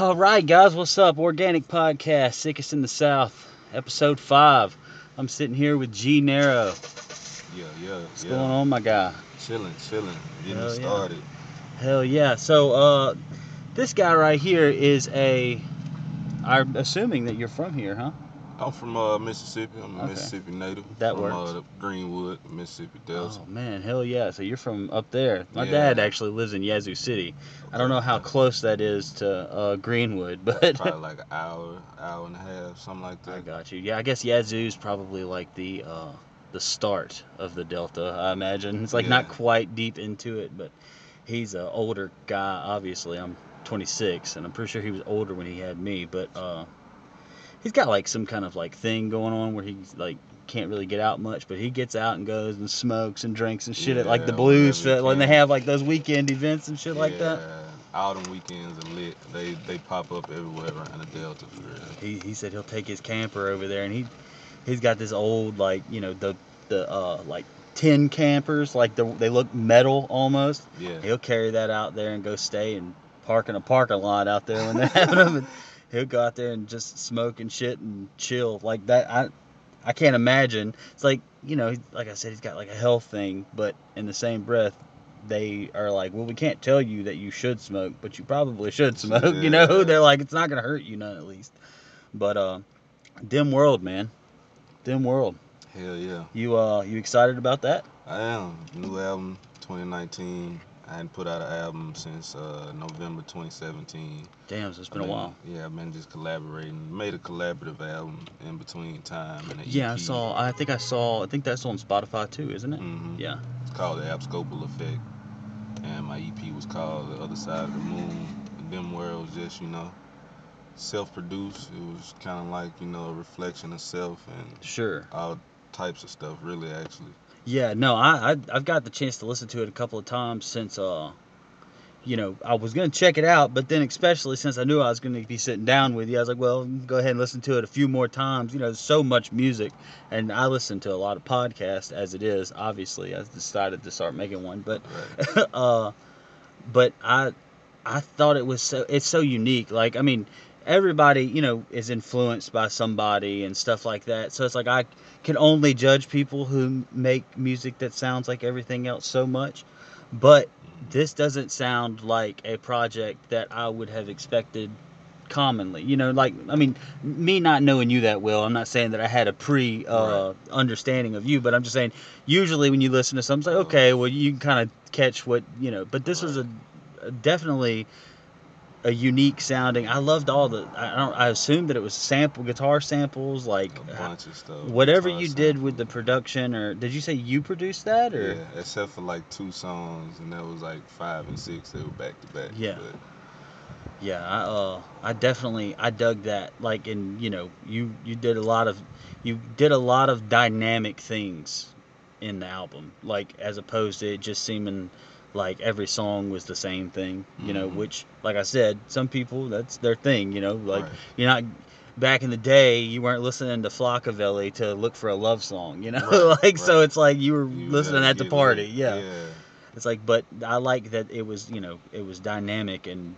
All right, guys, what's up? Organic Podcast, Sickest in the South, episode five. I'm sitting here with G Narrow. Yeah, yeah, What's yeah. going on, my guy? Chilling, chilling, getting Hell yeah. started. Hell yeah. So, uh, this guy right here is a. I'm assuming that you're from here, huh? I'm from uh, Mississippi. I'm a Okay. Mississippi native. That from, works. Uh, Greenwood, Mississippi Delta. Oh man, hell yeah! So you're from up there. My Yeah. dad actually lives in Yazoo City. I don't know how close that is to uh, Greenwood, but Probably like an hour, hour and a half, something like that. I got you. Yeah, I guess Yazoo's probably like the uh, the start of the Delta. I imagine it's like not quite deep into it, but he's an older guy. Obviously, I'm 26, and I'm pretty sure he was older when he had me. But uh, he's got like some kind of like thing going on where he's like can't really get out much, but he gets out and goes and smokes and drinks and shit at like the blues whenever he fit when they have like those weekend events and shit like that. Yeah, All them weekends are lit. They they pop up everywhere around the Delta for real. he, he said he'll take his camper over there and he he's got this old like you know the the uh like tin campers like the, they look metal almost Yeah. he'll carry that out there and go stay and park in a parking lot out there when they're having them and he'll go out there and just smoke and shit and chill like that. I i can't imagine. It's like you know like i said he's got like a health thing but in the same breath they are like well we can't tell you that you should smoke but you probably should smoke you know? they're like it's not gonna hurt you none at least. But uh dim world man. Dim world. Hell yeah. you uh you excited about that? I am. New album, 2019. I hadn't put out an album since uh, November 2017. damn so it's been a while Yeah, I've been just collaborating. Made a collaborative album in between time and yeah i saw i think i saw i think that's on spotify too isn't it Mhm. yeah It's called the Abscopal Effect. And my EP was called The Other Side of the Moon. And them worlds just, you know, self produced. It was kind of like, you know, a reflection of self and sure all types of stuff, really, actually. Yeah, no, I, I I've got the chance to listen to it a couple of times since uh you know, I was gonna check it out, but then especially since I knew I was gonna be sitting down with you, I was like, well, go ahead and listen to it a few more times. You know, there's so much music, and I listen to a lot of podcasts as it is. Obviously, I decided to start making one, but Right. uh, but I I thought it was so it's so unique. Like I mean, everybody you know is influenced by somebody and stuff like that. So it's like I can only judge people who make music that sounds like everything else so much. But this doesn't sound like a project that I would have expected commonly. You know, like I mean, me not knowing you that well, I'm not saying that I had a pre uh, Right. understanding of you, but I'm just saying usually when you listen to something, it's like okay, well you can kind of catch what you know. But this was a, a definitely a unique sounding. I loved all the. I don't. I assumed that it was sample guitar samples, like A bunch of stuff. whatever you did with the production, or did you say you produced that, or Yeah, except for like two songs, and that was like five and six. They were back to back. Yeah. But Yeah, I uh I definitely I dug that. Like and you know, you you did a lot of you did a lot of dynamic things in the album. Like as opposed to it just seeming like every song was the same thing, you know, Mhm. which like I said, some people that's their thing, you know, like Right. you're not back in the day you weren't listening to Flockaveli to look for a love song, you know? Right, like so it's like you were you listening at the party. yeah. Yeah. It's like, but I like that it was, you know, it was dynamic and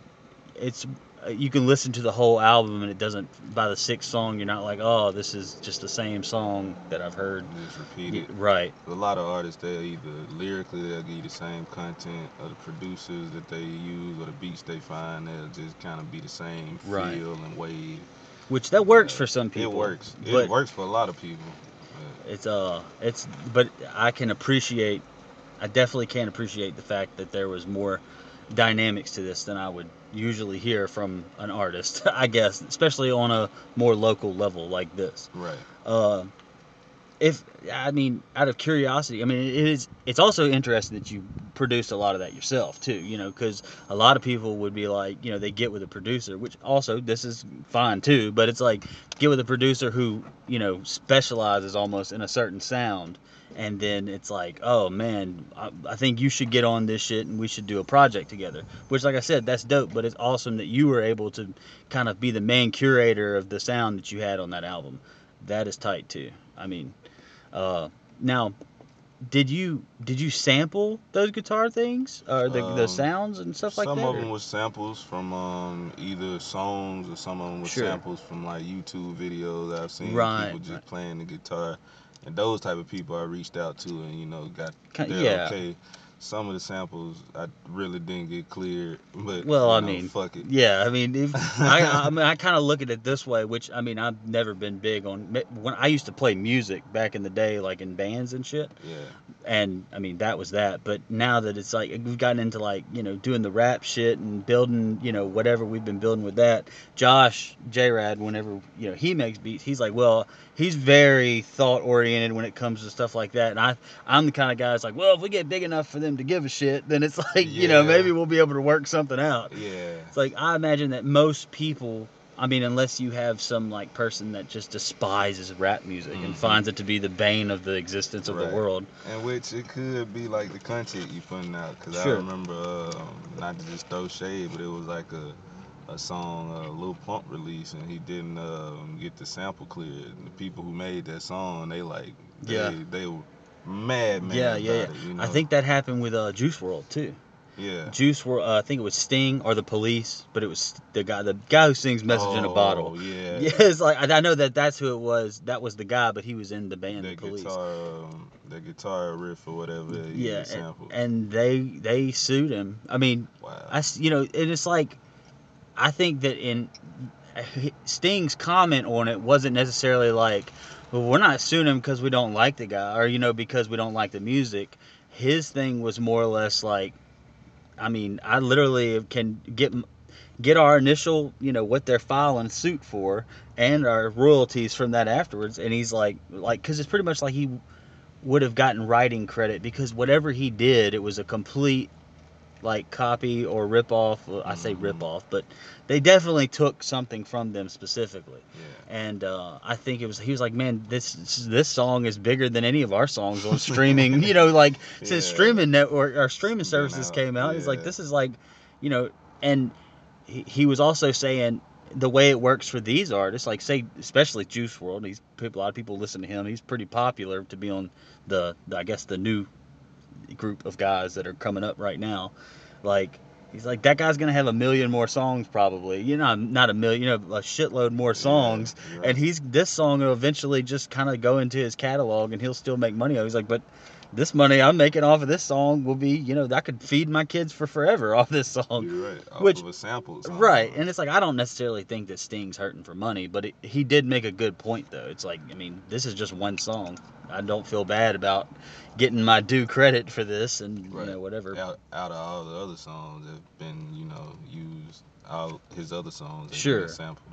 it's you can listen to the whole album and it doesn't by the sixth song you're not like, oh, this is just the same song that I've heard. Just repeat it. Right. A lot of artists, they'll either lyrically they'll give you the same content, or the producers that they use, or the beats they find, they'll just kind of be the same Right. feel and wave. Which that works for some people. It works. It works for a lot of people. It's uh, it's but I can appreciate, I definitely can appreciate the fact that there was more dynamics to this than I would usually hear from an artist. I guess, especially on a more local level like this. Right. uh, if I mean, out of curiosity, I mean, it is. It's also interesting that you produced a lot of that yourself too. You know, because a lot of people would be like, you know, they get with a producer, which also this is fine too. But it's like get with a producer who you know specializes almost in a certain sound, and then it's like, oh man, I, I think you should get on this shit and we should do a project together. Which, like I said, that's dope. But it's awesome that you were able to kind of be the main curator of the sound that you had on that album. That is tight too. I mean, uh, now, did you did you sample those guitar things or the, the Um, sounds and stuff like that? some of or- them was samples from um, either songs or some of them was Sure. samples from like YouTube videos I've seen Right, people just right. playing the guitar and those type of people I reached out to and you know got yeah. okay some of the samples I really didn't get cleared but Well, I know, mean, fuck it Yeah, I mean, if, I, I mean, I kind of look at it this way, which I mean, I've never been big on when I used to play music back in the day, like in bands and shit. yeah and I mean that was that. But now that it's like we've gotten into like you know doing the rap shit and building you know whatever we've been building with that. Josh J Rad, whenever you know he makes beats, he's like, well, he's very thought oriented when it comes to stuff like that. And I I'm the kind of guy that's like, well, if we get big enough for them to give a shit, then it's like you know maybe we'll be able to work something out. yeah It's like I imagine that most people. I mean, unless you have some like person that just despises rap music and Mhm. finds it to be the bane of the existence of Right. the world. and which it could be like the content you're putting out because I remember um, not to just throw shade but it was like a a song uh, Lil Pump released and he didn't um, get the sample cleared and the people who made that song they like they, Yeah. they were mad man Yeah, yeah, about it, you know? I think that happened with uh, Juice WRLD too. yeah Juice WRLD, uh, I think it was Sting or the Police, but it was the guy, the guy who sings "Message in a Bottle." Oh, yeah Yeah, it's like I I know that that's who it was. That was the guy, but he was in the band, the Police. guitar um, that guitar riff or whatever yeah, and, and they they sued him. I mean, wow I you know, and it's like I think that in Sting's comment on it wasn't necessarily like, well, we're not suing him because we don't like the guy, or you know, because we don't like the music. His thing was more or less like, I mean, I literally can get get our initial, you know, what they're filing suit for, and our royalties from that afterwards. And he's like, like, because it's pretty much like he would have gotten writing credit because whatever he did, it was a complete like copy or rip off. Well, I say rip off, but they definitely took something from them specifically. yeah And uh, I think it was he was like, man, this this song is bigger than any of our songs on streaming. you know, like since streaming network or streaming services out, came out, he's like, this is like, you know, and he, he was also saying the way it works for these artists, like say especially Juice WRLD, he's a lot of people listen to him. He's pretty popular to be on the, the I guess the new group of guys that are coming up right now. Like he's like that guy's gonna have a million more songs probably. You know, not a million, you know, a shitload more songs. Yeah, right. And he's this song will eventually just kind of go into his catalog, and he'll still make money. He's like, but this money I'm making off of this song will be, you know, I could feed my kids for forever off this song. You're right. Off which- of a sample song. Right, and it's like I don't necessarily think that Sting's hurting for money, but it, he did make a good point though. It's like I mean, this is just one song. I don't feel bad about getting my due credit for this, and Right. you know whatever. out, out of all the other songs that have been, you know, used, all his other songs Sure. been sampled.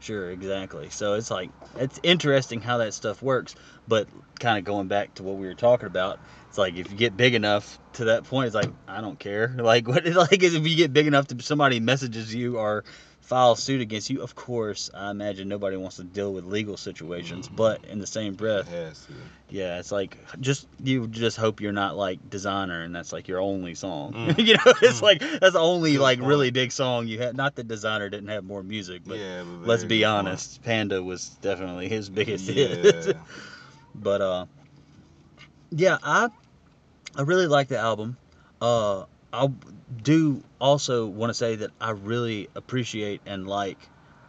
Sure, exactly. So it's like it's interesting how that stuff works, but kind of going back to what we were talking about, it's like if you get big enough to that point, it's like I don't care. Like what? Like if you get big enough to somebody messages you or file suit against you, of course, I imagine nobody wants to deal with legal situations. Mhm. But in the same breath, has to. yeah, it's like just you just hope you're not like Desiigner and that's like your only song. Mm. you know, it's Mm. like that's the only Good like point. really big song you had. Not that Desiigner didn't have more music, but yeah, but let's be good point. honest, Panda was definitely his biggest hit. But uh, yeah, I I really like the album. Uh, I do also want to say that I really appreciate and like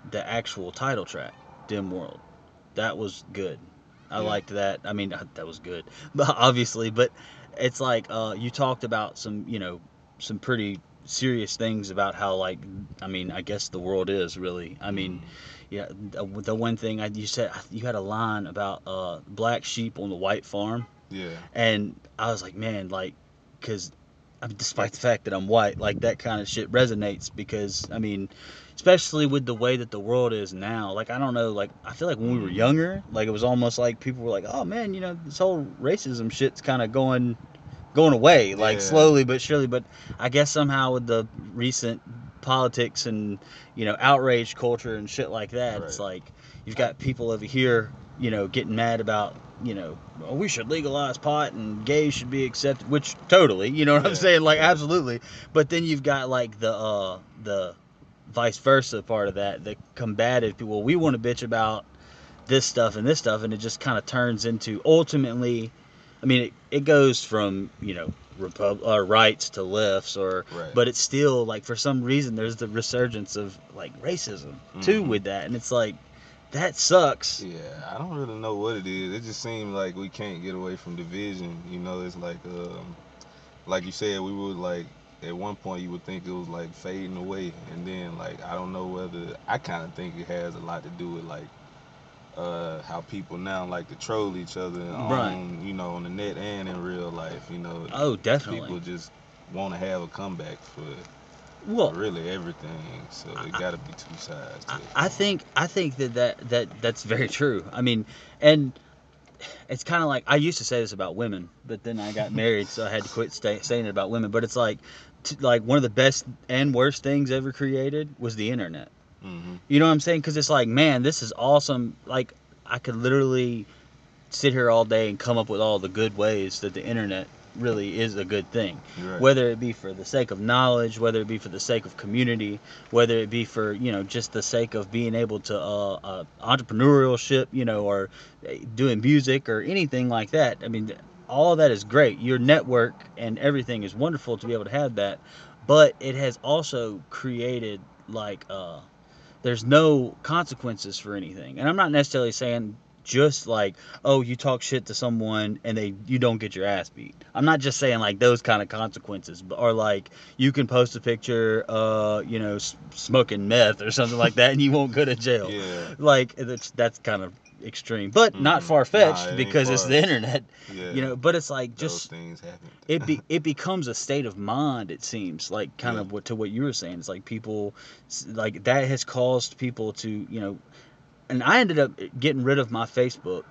the actual title track, "Dim World." That was good. I Yeah. liked that. I mean, that was good, but obviously, but it's like uh, you talked about some, you know, some pretty serious things about how like I mean, I guess the world is really. I mean, yeah, the, the one thing I, you said you had a line about uh, black sheep on the white farm, yeah, and I was like, man, like, because despite the fact that I'm white, like that kind of shit resonates because I mean, especially with the way that the world is now. Like I don't know, like I feel like when we were younger, like it was almost like people were like, oh man, you know, this whole racism shit's kind of going going away, like Yeah. slowly but surely. But I guess somehow with the recent politics and you know outrage culture and shit like that, it's like you've got people over here, you know, getting mad about you know, oh, we should legalize pot and gays should be accepted, which totally, you know what I'm saying? Like yeah. absolutely. But then you've got like the uh the vice versa part of that, the combative people. Well, we want to bitch about this stuff and this stuff, and it just kind of turns into ultimately I mean, it, it goes from you know repub- or rights to lefts, or Right. but it's still like for some reason there's the resurgence of like racism too Mhm. with that, and it's like that sucks. Yeah, I don't really know what it is. It just seems like we can't get away from division. You know, it's like, um, like you said, we would like at one point you would think it was like fading away, and then like I don't know whether I kind of think it has a lot to do with like uh, how people now like to troll each other Right. on you know on the net and in real life. You know, Oh, definitely. people just want to have a comeback for Well, really everything. So it got to be two sides. To I, it. I think I think that, that that that's very true. I mean, and it's kind of like I used to say this about women, but then I got married, so I had to quit stay, saying it about women. But it's like, t- like one of the best and worst things ever created was the internet. hmm You know what I'm saying? Because it's like, man, this is awesome. Like I could literally sit here all day and come up with all the good ways that the internet really is a good thing Right. whether it be for the sake of knowledge, whether it be for the sake of community, whether it be for you know just the sake of being able to uh, uh, entrepreneurship, you know, or uh, doing music or anything like that. I mean, all of that is great. Your network and everything is wonderful to be able to have that, but it has also created like uh, there's no consequences for anything, and I'm not necessarily saying just like oh you talk shit to someone and they you don't get your ass beat i'm not just saying like those kind of consequences but or like you can post a picture uh you know s- smoking meth or something like that and you won't go to jail Yeah. like that's that's kind of extreme but not Mhm. far-fetched Nah, it ain't because it's the internet Yeah. you know but it's like Those just things happen. it be it becomes a state of mind it seems like kind Yeah. of what to what you were saying it's like people like that has caused people to you know and i ended up getting rid of my facebook.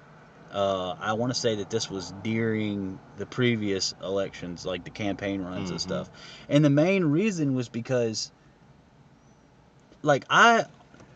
Uh, i want to say that this was during the previous elections like the campaign runs and Mhm. stuff. And the main reason was because like i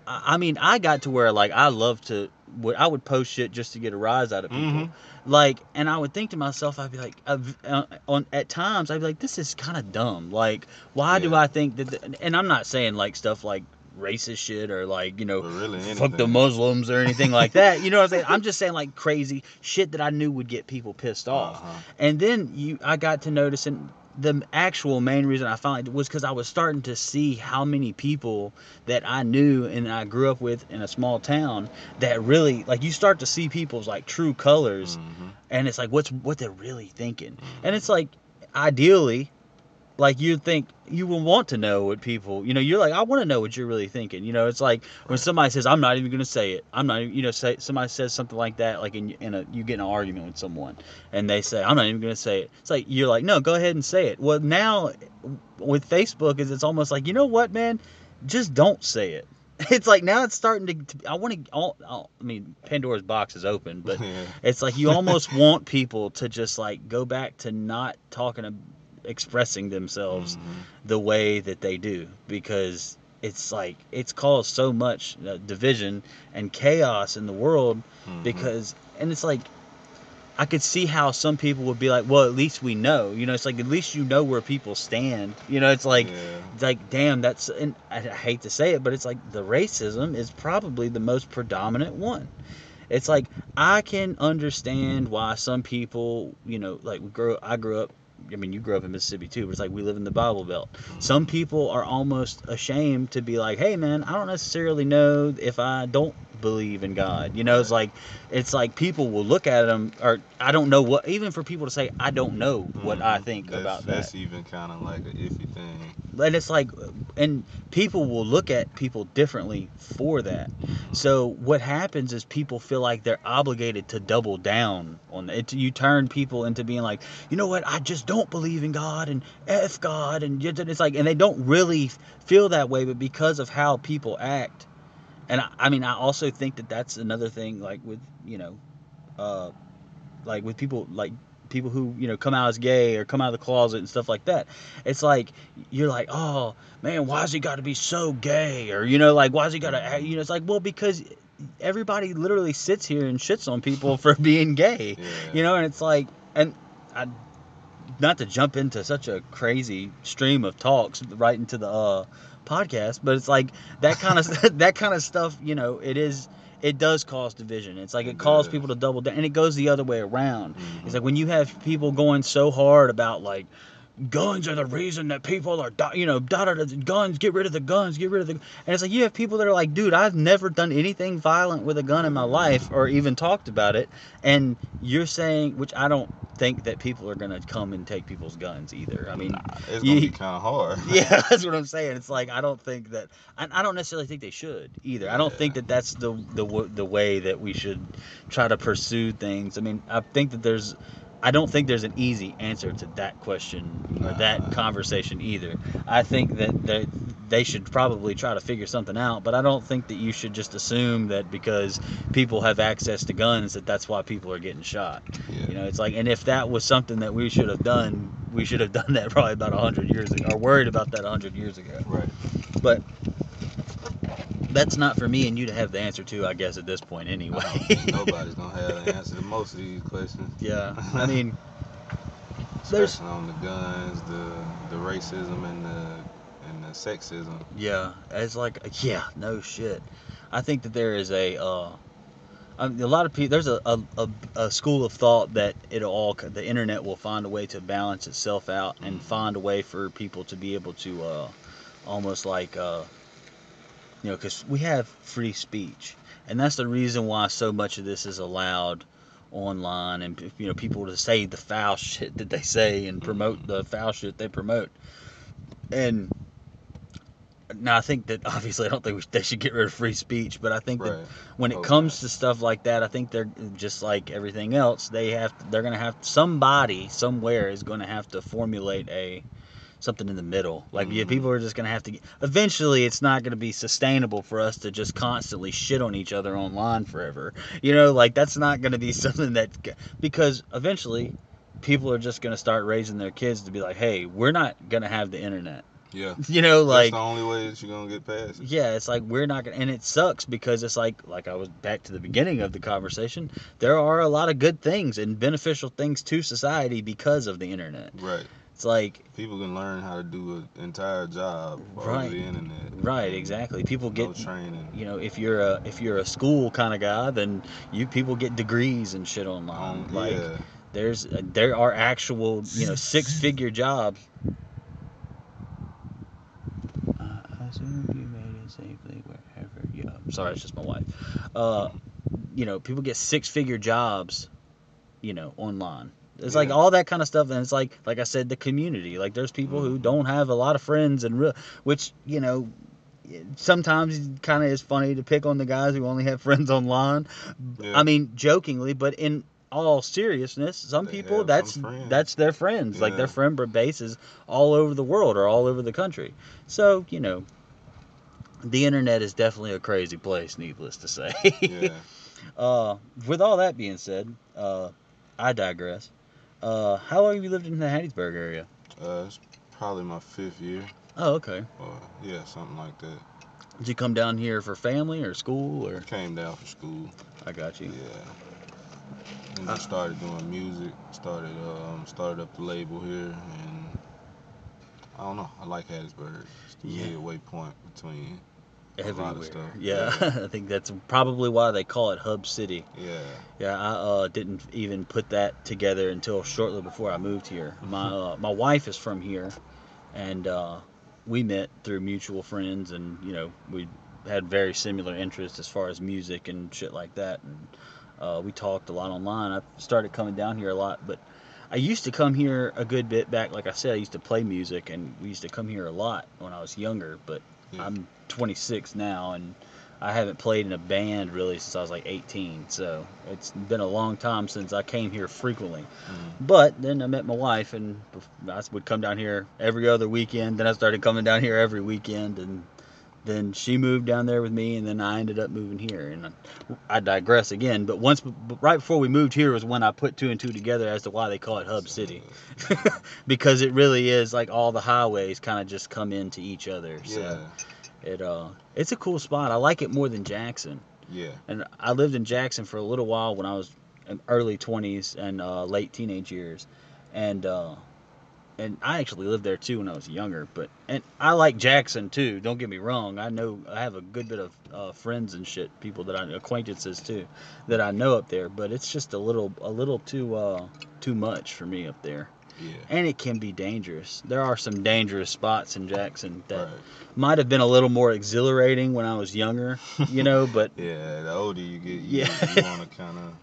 i mean i got to where like i love to i would post shit just to get a rise out of people. Mhm. like and i would think to myself i'd be like I've- uh, on at times i'd be like this is kind of dumb. Like why do i think that the, and i'm not saying like stuff like racist shit or like you know really fuck the muslims or anything like that you know what i'm saying i'm just saying like crazy shit that i knew would get people pissed off Uh-huh. and then you i got to noticing the actual main reason i finally was because i was starting to see how many people that i knew and i grew up with in a small town that really like you start to see people's like true colors Mhm. and it's like what's what they're really thinking Mhm. and it's like ideally like you think you would want to know what people you know you're like i want to know what you're really thinking. You know it's like when somebody says i'm not even going to say it i'm not even you know say somebody says something like that like in, in a you get in an argument with someone and they say i'm not even going to say it. It's like you're like no go ahead and say it. Well now with facebook is it's almost like you know what man? Just don't say it. It's like now it's starting to, i want to i mean pandora's box is open but yeah. it's like you almost want people to just like go back to not talking, expressing themselves Mhm. the way that they do because it's like it's caused so much uh, division and chaos in the world Mhm. because and it's like I could see how some people would be like, well, at least we know, you know. It's like at least you know where people stand, you know. It's like yeah. it's like damn that's and I, I hate to say it but it's like the racism is probably the most predominant one it's like i can understand why some people you know like we grow i grew up i mean you grew up in mississippi too but it's like we live in the bible belt. Some people are almost ashamed to be like hey man i don't necessarily know if i don't believe in god. You know it's like it's like people will look at them or i don't know what even for people to say i don't know what i Mhm. think about that. That's even kind of like an iffy thing. and it's like and people will look at people differently for that. So what happens is people feel like they're obligated to double down on it. You turn people into being like you know what? I just don't believe in god and f god and it's like and they don't really feel that way but because of how people act and i, I mean i also think that that's another thing like with you know uh like with people like people who you know come out as gay or come out of the closet and stuff like that. It's like you're like oh man why's he got to be so gay? Or you know like why's he got to you know it's like well because everybody literally sits here and shits on people for being gay. Yeah. you know and it's like and i not to jump into such a crazy stream of talks right into the uh podcast but it's like that kind of that kind of stuff you know it is it does cause division. It's like it, It calls people to double down, and it goes the other way around. Mhm. It's like when you have people going so hard about like guns are the reason that people are di- you know da da da guns get rid of the guns get rid of the and it's like you have people that are like dude I've never done anything violent with a gun in my life or even talked about it and you're saying which I don't think that people are gonna come and take people's guns either I mean Nah, it's gonna you- be kind of hard. yeah, that's what I'm saying. It's like I don't think that I, I don't necessarily think they should either. I don't think that that's the the the way that we should try to pursue things. I mean, I think that there's I don't think there's an easy answer to that question or that conversation either. I think that they they should probably try to figure something out, but I don't think that you should just assume that because people have access to guns that that's why people are getting shot. Yeah. You know, it's like, and if that was something that we should have done, we should have done that probably about hundred years ago, or worried about that hundred years ago. Right. But that's not for me and you to have the answer to, I guess, at this point anyway. Nobody's gonna have the answer to most of these questions. yeah, I mean, There's- on the guns, the the racism and the and the sexism. yeah, it's like, yeah, no shit. I think that there is a, uh, I mean, a lot of people. There's a, a, a, school of thought that it'll all the internet will find a way to balance itself out and find a way for people to be able to uh, almost like uh, you know because we have free speech and that's the reason why so much of this is allowed online and you know people to say the foul shit that they say and promote the foul shit they promote and now I think that obviously I don't think we, they should get rid of free speech but I think that when it Okay. comes to stuff like that, I think they're just like everything else. They have they're gonna have somebody somewhere is gonna have to formulate a something in the middle. Like yeah, Mhm. people are just gonna have to. Eventually, it's not gonna be sustainable for us to just constantly shit on each other online forever. You know, like that's not gonna be something that because eventually. People are just gonna start raising their kids to be like, "Hey, we're not gonna have the internet." Yeah. You know, like That's the only way that you're gonna get past it. yeah, it's like we're not gonna, and it sucks because it's like, like I was back to the beginning of the conversation. There are a lot of good things and beneficial things to society because of the internet. Right. It's like, People can learn how to do an entire job Right. over the internet. right, exactly. People No get, training. you know, if you're a if you're a school kind of guy, then you people get degrees and shit online. Um, like, yeah. there's there are actual, you know, six figure jobs. Uh, I assume you made it safely wherever you. I'm sorry, it's just my wife. Uh, you know, people get six figure jobs, you know, online. It's like all that kind of stuff, and it's like, like I said, the community. Like, there's people who Mhm. don't have a lot of friends, and real, which you know, sometimes it kind of is funny to pick on the guys who only have friends online. Yeah. I mean, jokingly, but in all seriousness, some They people that's some that's their friends. Like their friend base is all over the world or all over the country. So you know, the internet is definitely a crazy place. Needless to say. Yeah. uh, with all that being said, uh, I digress. Uh, how long have you lived in the Hattiesburg area? Uh, it's probably my fifth year, Oh, okay. or yeah, something like that. Did you come down here for family or school or? Came down for school. I got you. Yeah. And Uh, started doing music. Started um started up the label here, and I don't know. I like Hattiesburg. It's the Yeah. midway point between. A lot of Everywhere. stuff. Yeah, Yeah. I think that's probably why they call it Hub City. Yeah. Yeah, I uh, didn't even put that together until shortly before I moved here. My uh, my wife is from here, and uh, we met through mutual friends, and you know we had very similar interests as far as music and shit like that, and uh, we talked a lot online. I started coming down here a lot, but I used to come here a good bit back. Like I said, I used to play music, and we used to come here a lot when I was younger. But. I'm 26 now, and I haven't played in a band really since I was like 18. So it's been a long time since I came here frequently. Mm. But then I met my wife, and I would come down here every other weekend. Then I started coming down here every weekend, and then she moved down there with me, and then I ended up moving here. And I, I digress again. But once, but right before we moved here, was when I put two and two together as to why they call it Hub City, because it really is like all the highways kind of just come into each other. So Yeah. it uh, it's a cool spot. I like it more than Jackson. Yeah. And I lived in Jackson for a little while when I was in early 20s and uh, late teenage years, and uh, and I actually lived there too when I was younger. But and I like Jackson too. Don't get me wrong. I know I have a good bit of uh, friends and shit, people that I acquaintances too, that I know up there. But it's just a little a little too uh, too much for me up there, Yeah. and it can be dangerous. There are some dangerous spots in Jackson that Right. might have been a little more exhilarating when I was younger, you know. But Yeah, the older you get, you, Yeah. you want to kind of.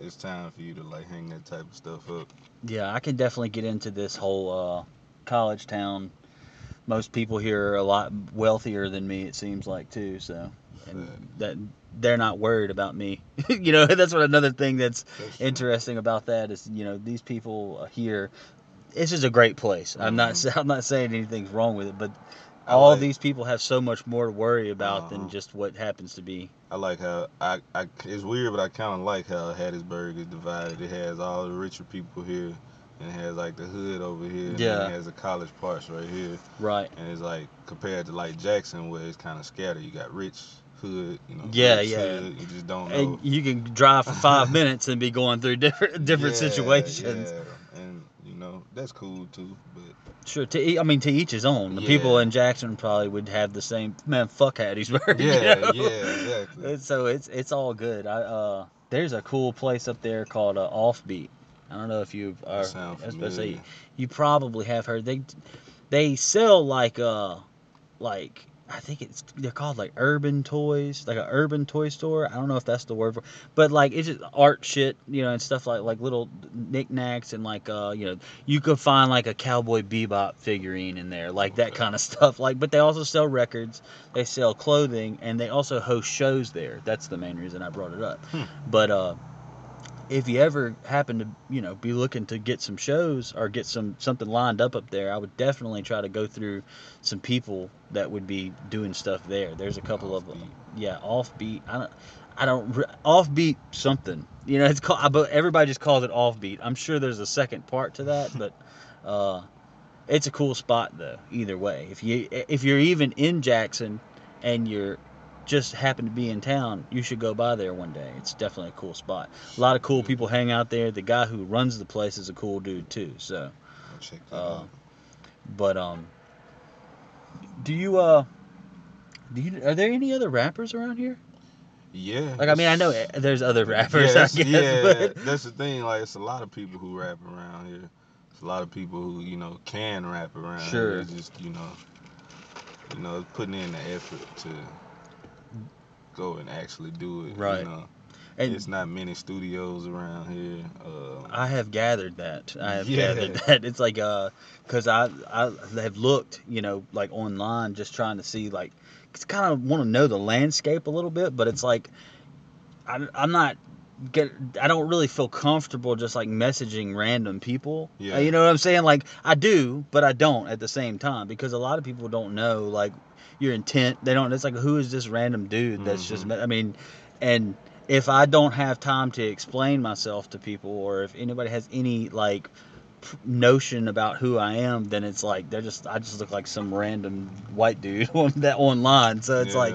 It's time for you to like hang that type of stuff up. Yeah, I can definitely get into this whole uh, college town. Most people here are a lot wealthier than me, it seems like too. So, and that they're not worried about me. you know, that's what another thing that's That's true. interesting about that is you know these people here. This is a great place. I'm not Mhm. I'm not saying anything's wrong with it, but all like- these people have so much more to worry about Uh-huh. than just what happens to be. I like how I, I it's weird, but I kind of like how Hattiesburg is divided. It has all the richer people here, and it has like the hood over here, and Yeah. it has the college parts right here. Right. And it's like compared to like Jackson, where it's kind of scattered. You got rich hood, you know. Yeah, yeah. Hood, you just don't know. And you can drive for five minutes and be going through different different Yeah, situations. Yeah. You that's cool too, but Sure. To I mean, to each his own. The Yeah. people in Jackson probably would have the same. Man, fuck Hattiesburg. you yeah, know? yeah, exactly. So it's it's all good. I uh, there's a cool place up there called uh, Offbeat. I don't know if you've. Are, That I was about to say, you probably have heard. They they sell like uh like I think it's they're called like urban toys, like an urban toy store. I don't know if that's the word for, but like it's just art shit, you know, and stuff like like little knickknacks and like uh you know you could find like a cowboy bebop figurine in there, like that kind of stuff. Like, but they also sell records, they sell clothing, and they also host shows there. That's the main reason I brought it up. Hmm. But uh if you ever happen to you know be looking to get some shows or get some something lined up up there i would definitely try to go through some people that would be doing stuff there. There's a couple of them. Yeah offbeat. I don't i don't offbeat something. You know it's called but everybody just calls it offbeat. I'm sure there's a second part to that but uh it's a cool spot though either way. If you if you're even in jackson and you're just happen to be in town, you should go by there one day. It's definitely a cool spot. A lot of cool people hang out there. The guy who runs the place is a cool dude too. So, I'll check that uh, but um, do you uh, do you are there any other rappers around here? Yeah. Like I mean, I know there's other rappers, yeah, guess, yeah, but that's the thing. Like, it's a lot of people who rap around here. It's a lot of people who you know can rap around Sure. here. It's just you know, you know, putting in the effort to go and actually do it. Right. You know, and it's not many studios around here. Um, I have gathered that. I have Yeah. gathered that. It's like uh, cause I I have looked, you know, like online, just trying to see like, it's kind of want to know the landscape a little bit, but it's like, I I'm not get I don't really feel comfortable just like messaging random people. Yeah. You know what I'm saying? Like I do, but I don't at the same time because a lot of people don't know like your intent. They don't. It's like who is this random dude that's just. Mhm. me- I mean, and if I don't have time to explain myself to people, or if anybody has any like notion about who I am, then it's like they're just I just look like some random white dude on that online. So it's yeah. like,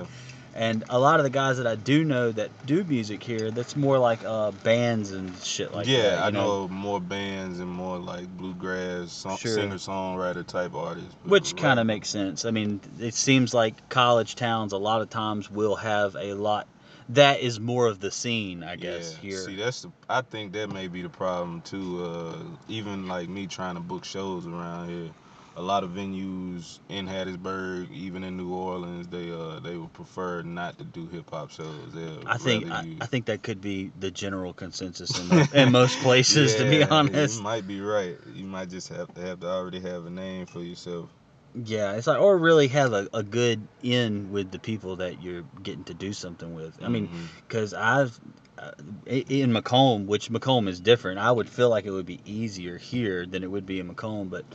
and a lot of the guys that I do know that do music here, that's more like uh bands and shit like yeah, that. you I know more bands and more like bluegrass song, Sure. singer songwriter type artists. Which kind of makes sense. I mean, it seems like college towns a lot of times will have a lot. That is more of the scene, I guess. yeah. Here, See, that's the. I think that may be the problem too. Uh, even like me trying to book shows around here, a lot of venues in Hattiesburg, even in New Orleans, they uh they would prefer not to do hip hop shows. They'll I think I, I think that could be the general consensus in, mo- in most places. to be honest, you might be right. You might just have to have to already have a name for yourself. yeah, it's like or really have a, a good in with the people that you're getting to do something with. I mean, Mhm. because I've uh, in McComb, which McComb is different. I would feel like it would be easier here than it would be in McComb, but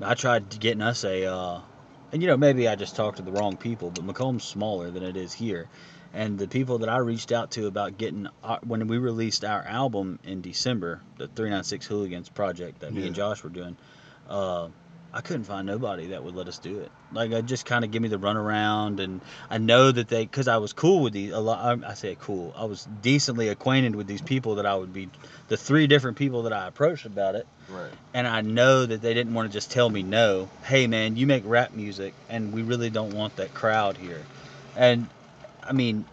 I tried getting us a, uh, and you know maybe I just talked to the wrong people, but McComb's smaller than it is here, and the people that I reached out to about getting our, when we released our album in December, the 396 Hooligans project that me and Josh were doing. Uh, I couldn't find nobody that would let us do it. Like, I just kind of give me the runaround, and I know that they, because I was cool with these. A lot. I, I say cool. I was decently acquainted with these people that I would be, the three different people that I approached about it, Right. and I know that they didn't want to just tell me no. Hey, man, you make rap music, and we really don't want that crowd here. And I mean,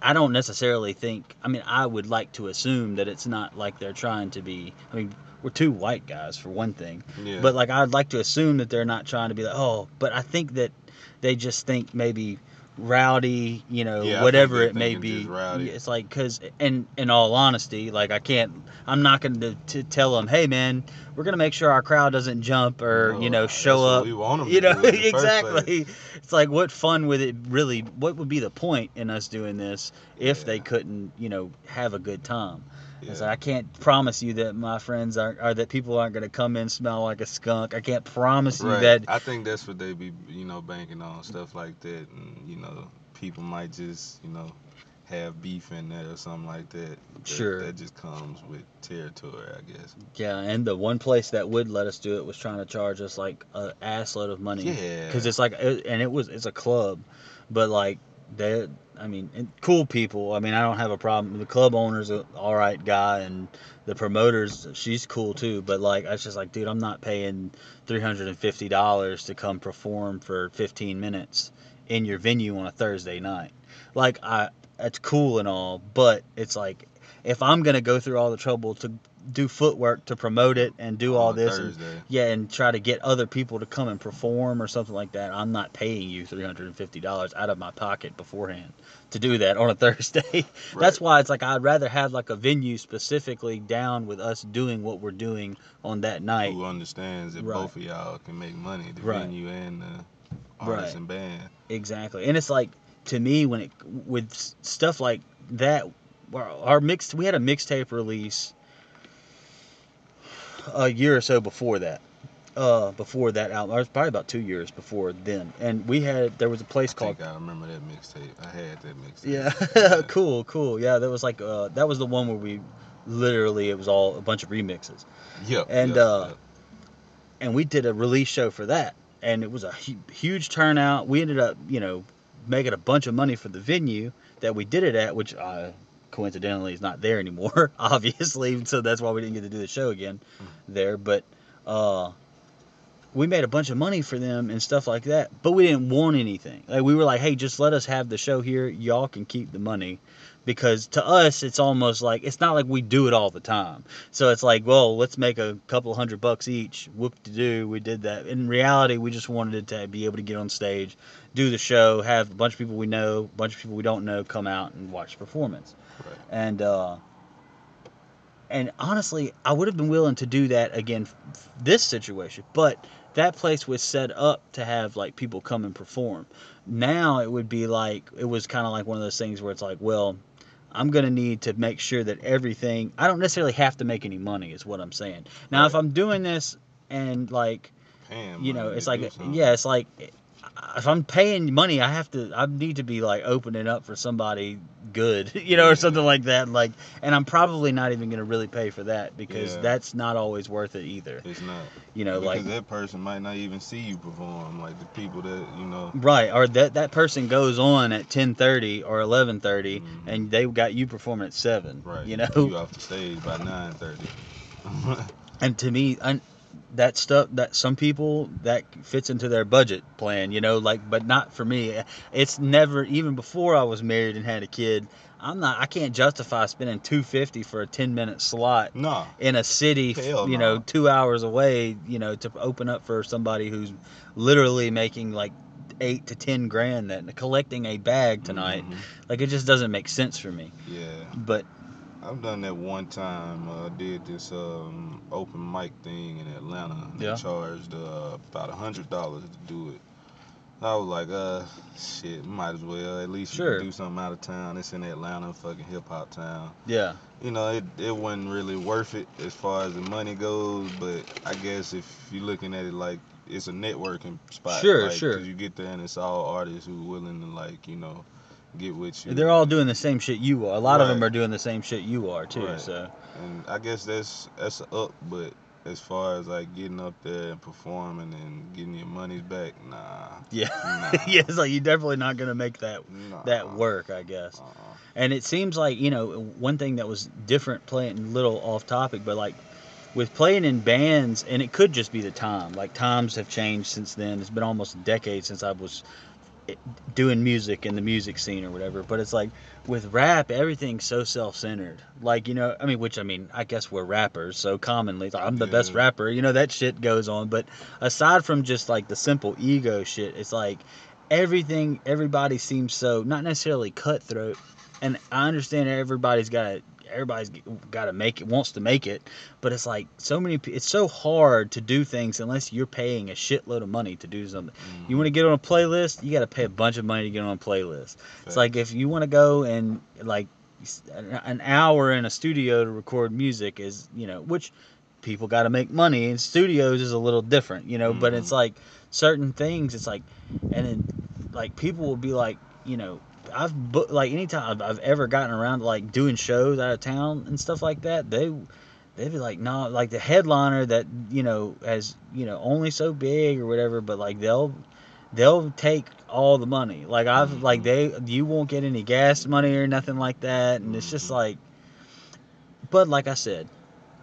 I don't necessarily think. I mean, I would like to assume that it's not like they're trying to be. I mean, we're two white guys for one thing. Yeah. But like I'd like to assume that they're not trying to be like, oh, but I think that they just think maybe rowdy, you know, Yeah, whatever it may be. It's like cuz in in all honesty, like I can't I'm not going to to tell them, "Hey man, we're going to make sure our crowd doesn't jump or, No, you know, show up." We want 'em You to know, exactly. It's like what fun would it really what would be the point in us doing this if they couldn't, you know, have a good time? Yeah. like I can't promise you that my friends aren't, or that people aren't going to come in smell like a skunk. I can't promise you Right. that. I think that's what they be, you know, banking on stuff like that, and you know, people might just, you know, have beef in there or something like that. that Sure. That just comes with territory, I guess. Yeah, and the one place that would let us do it was trying to charge us like a assload of money. Yeah. Because it's like, and it was it's a club, but like they, I mean, cool people. I mean, I don't have a problem. The club owner's a all right guy, and the promoters, she's cool too. But like, I was just like, dude, I'm not paying three hundred and fifty dollars to come perform for fifteen minutes in your venue on a Thursday night. Like, I, that's cool and all, but it's like, if I'm gonna go through all the trouble to do footwork to promote it and do all on this and yeah, and try to get other people to come and perform or something like that. I'm not paying you three hundred and fifty dollars out of my pocket beforehand to do that on a Thursday. That's why it's like I'd rather have like a venue specifically down with us doing what we're doing on that night. Who understands that Right. both of y'all can make money, the Right. venue and the Right. and band. Exactly, and it's like to me when it with stuff like that, our mixed we had a mixtape release a year or so before that. Uh, before that album, or it was probably about two years before then, and we had there was a place I called I remember that mixtape. I had that mixtape. Yeah, cool, cool. Yeah, that was like uh, that was the one where we literally it was all a bunch of remixes, Yep. And, yep, uh, yep. and we did a release show for that, and it was a hu- huge turnout. We ended up, you know, making a bunch of money for the venue that we did it at, which uh, coincidentally is not there anymore, obviously. So that's why we didn't get to do the show again there. But uh, we made a bunch of money for them and stuff like that. But we didn't want anything. Like we were like, hey, just let us have the show here. Y'all can keep the money. Because to us, it's almost like it's not like we do it all the time. So it's like, well, let's make a couple hundred bucks each. Whoop de doo, we did that. In reality, we just wanted it to be able to get on stage, do the show, have a bunch of people we know, a bunch of people we don't know come out and watch the performance. Right. And uh, and honestly, I would have been willing to do that again, f- this situation, but that place was set up to have like people come and perform. Now it would be like it was kind of like one of those things where it's like, well, I'm gonna need to make sure that everything. I don't necessarily have to make any money, is what I'm saying. Now, if I'm doing this and like you know, it's like yeah, it's like if I'm paying money, I have to I need to be like opening up for somebody good, you know, or something like that. Like, and I'm probably not even gonna really pay for that because Yeah. that's not always worth it either. It's not. You know, because like that person might not even see you perform. Like the people that you know. right, or that that person goes on at 10:30 or 11:30, Mhm. and they got you performing at seven. Right. You know, You off the stage by nine thirty. and to me I, that stuff that some people that fits into their budget plan you know like but not for me it's never even before i was married and had a kid i'm not i can't justify spending 250 for a 10 minute slot no. in a city Hell you know no. two hours away you know to open up for somebody who's literally making like eight to ten grand that collecting a bag tonight Mhm. like it just doesn't make sense for me Yeah. but I've done that one time. Uh, did this um, open mic thing in Atlanta. They Yeah. charged uh, about a hundred dollars to do it. I was like, uh, shit, might as well. At least Sure. do something out of town. It's in Atlanta, fucking hip hop town. yeah You know, it, it wasn't really worth it as far as the money goes. But I guess if you're looking at it like it's a networking spot, Sure, like, sure. 'cause you get there and it's all artists who willing to like, you know, get with you. They're all doing the same shit you are. A lot of them are doing the same shit you are too. Right. So And I guess that's that's up, but as far as like getting up there and performing and getting your money's back, nah. Yeah. Nah. yeah, it's like you're definitely not gonna make that nah. that work, I guess. Uh-uh. And it seems like you know one thing that was different playing a little off topic, but like with playing in bands, and it could just be the time. Like times have changed since then. It's been almost a decade since I was doing music in the music scene or whatever. But it's like with rap, everything's so self-centered. Like you know, I mean, which I mean, I guess we're rappers, so commonly like, I'm the best rapper. You know, that shit goes on. But aside from just like the simple ego shit, it's like everything. Everybody seems so not necessarily cutthroat, and I understand everybody's got everybody's got to make it wants to make it but it's like so many it's so hard to do things unless you're paying a shitload of money to do something. You want to get on a playlist you got to pay a bunch of money to get on a playlist. It's like if you want to go and like an hour in a studio to record music is you know which people got to make money and studios is a little different you know but it's Mhm. like certain things it's like and then like people will be like you know I've booked like anytime I've, I've ever gotten around to like doing shows out of town and stuff like that they they'd be like no like the headliner that you know has you know only so big or whatever but like they'll they'll take all the money like I've like Mhm. they you won't get any gas money or nothing like that and it's just Mhm. like but like I said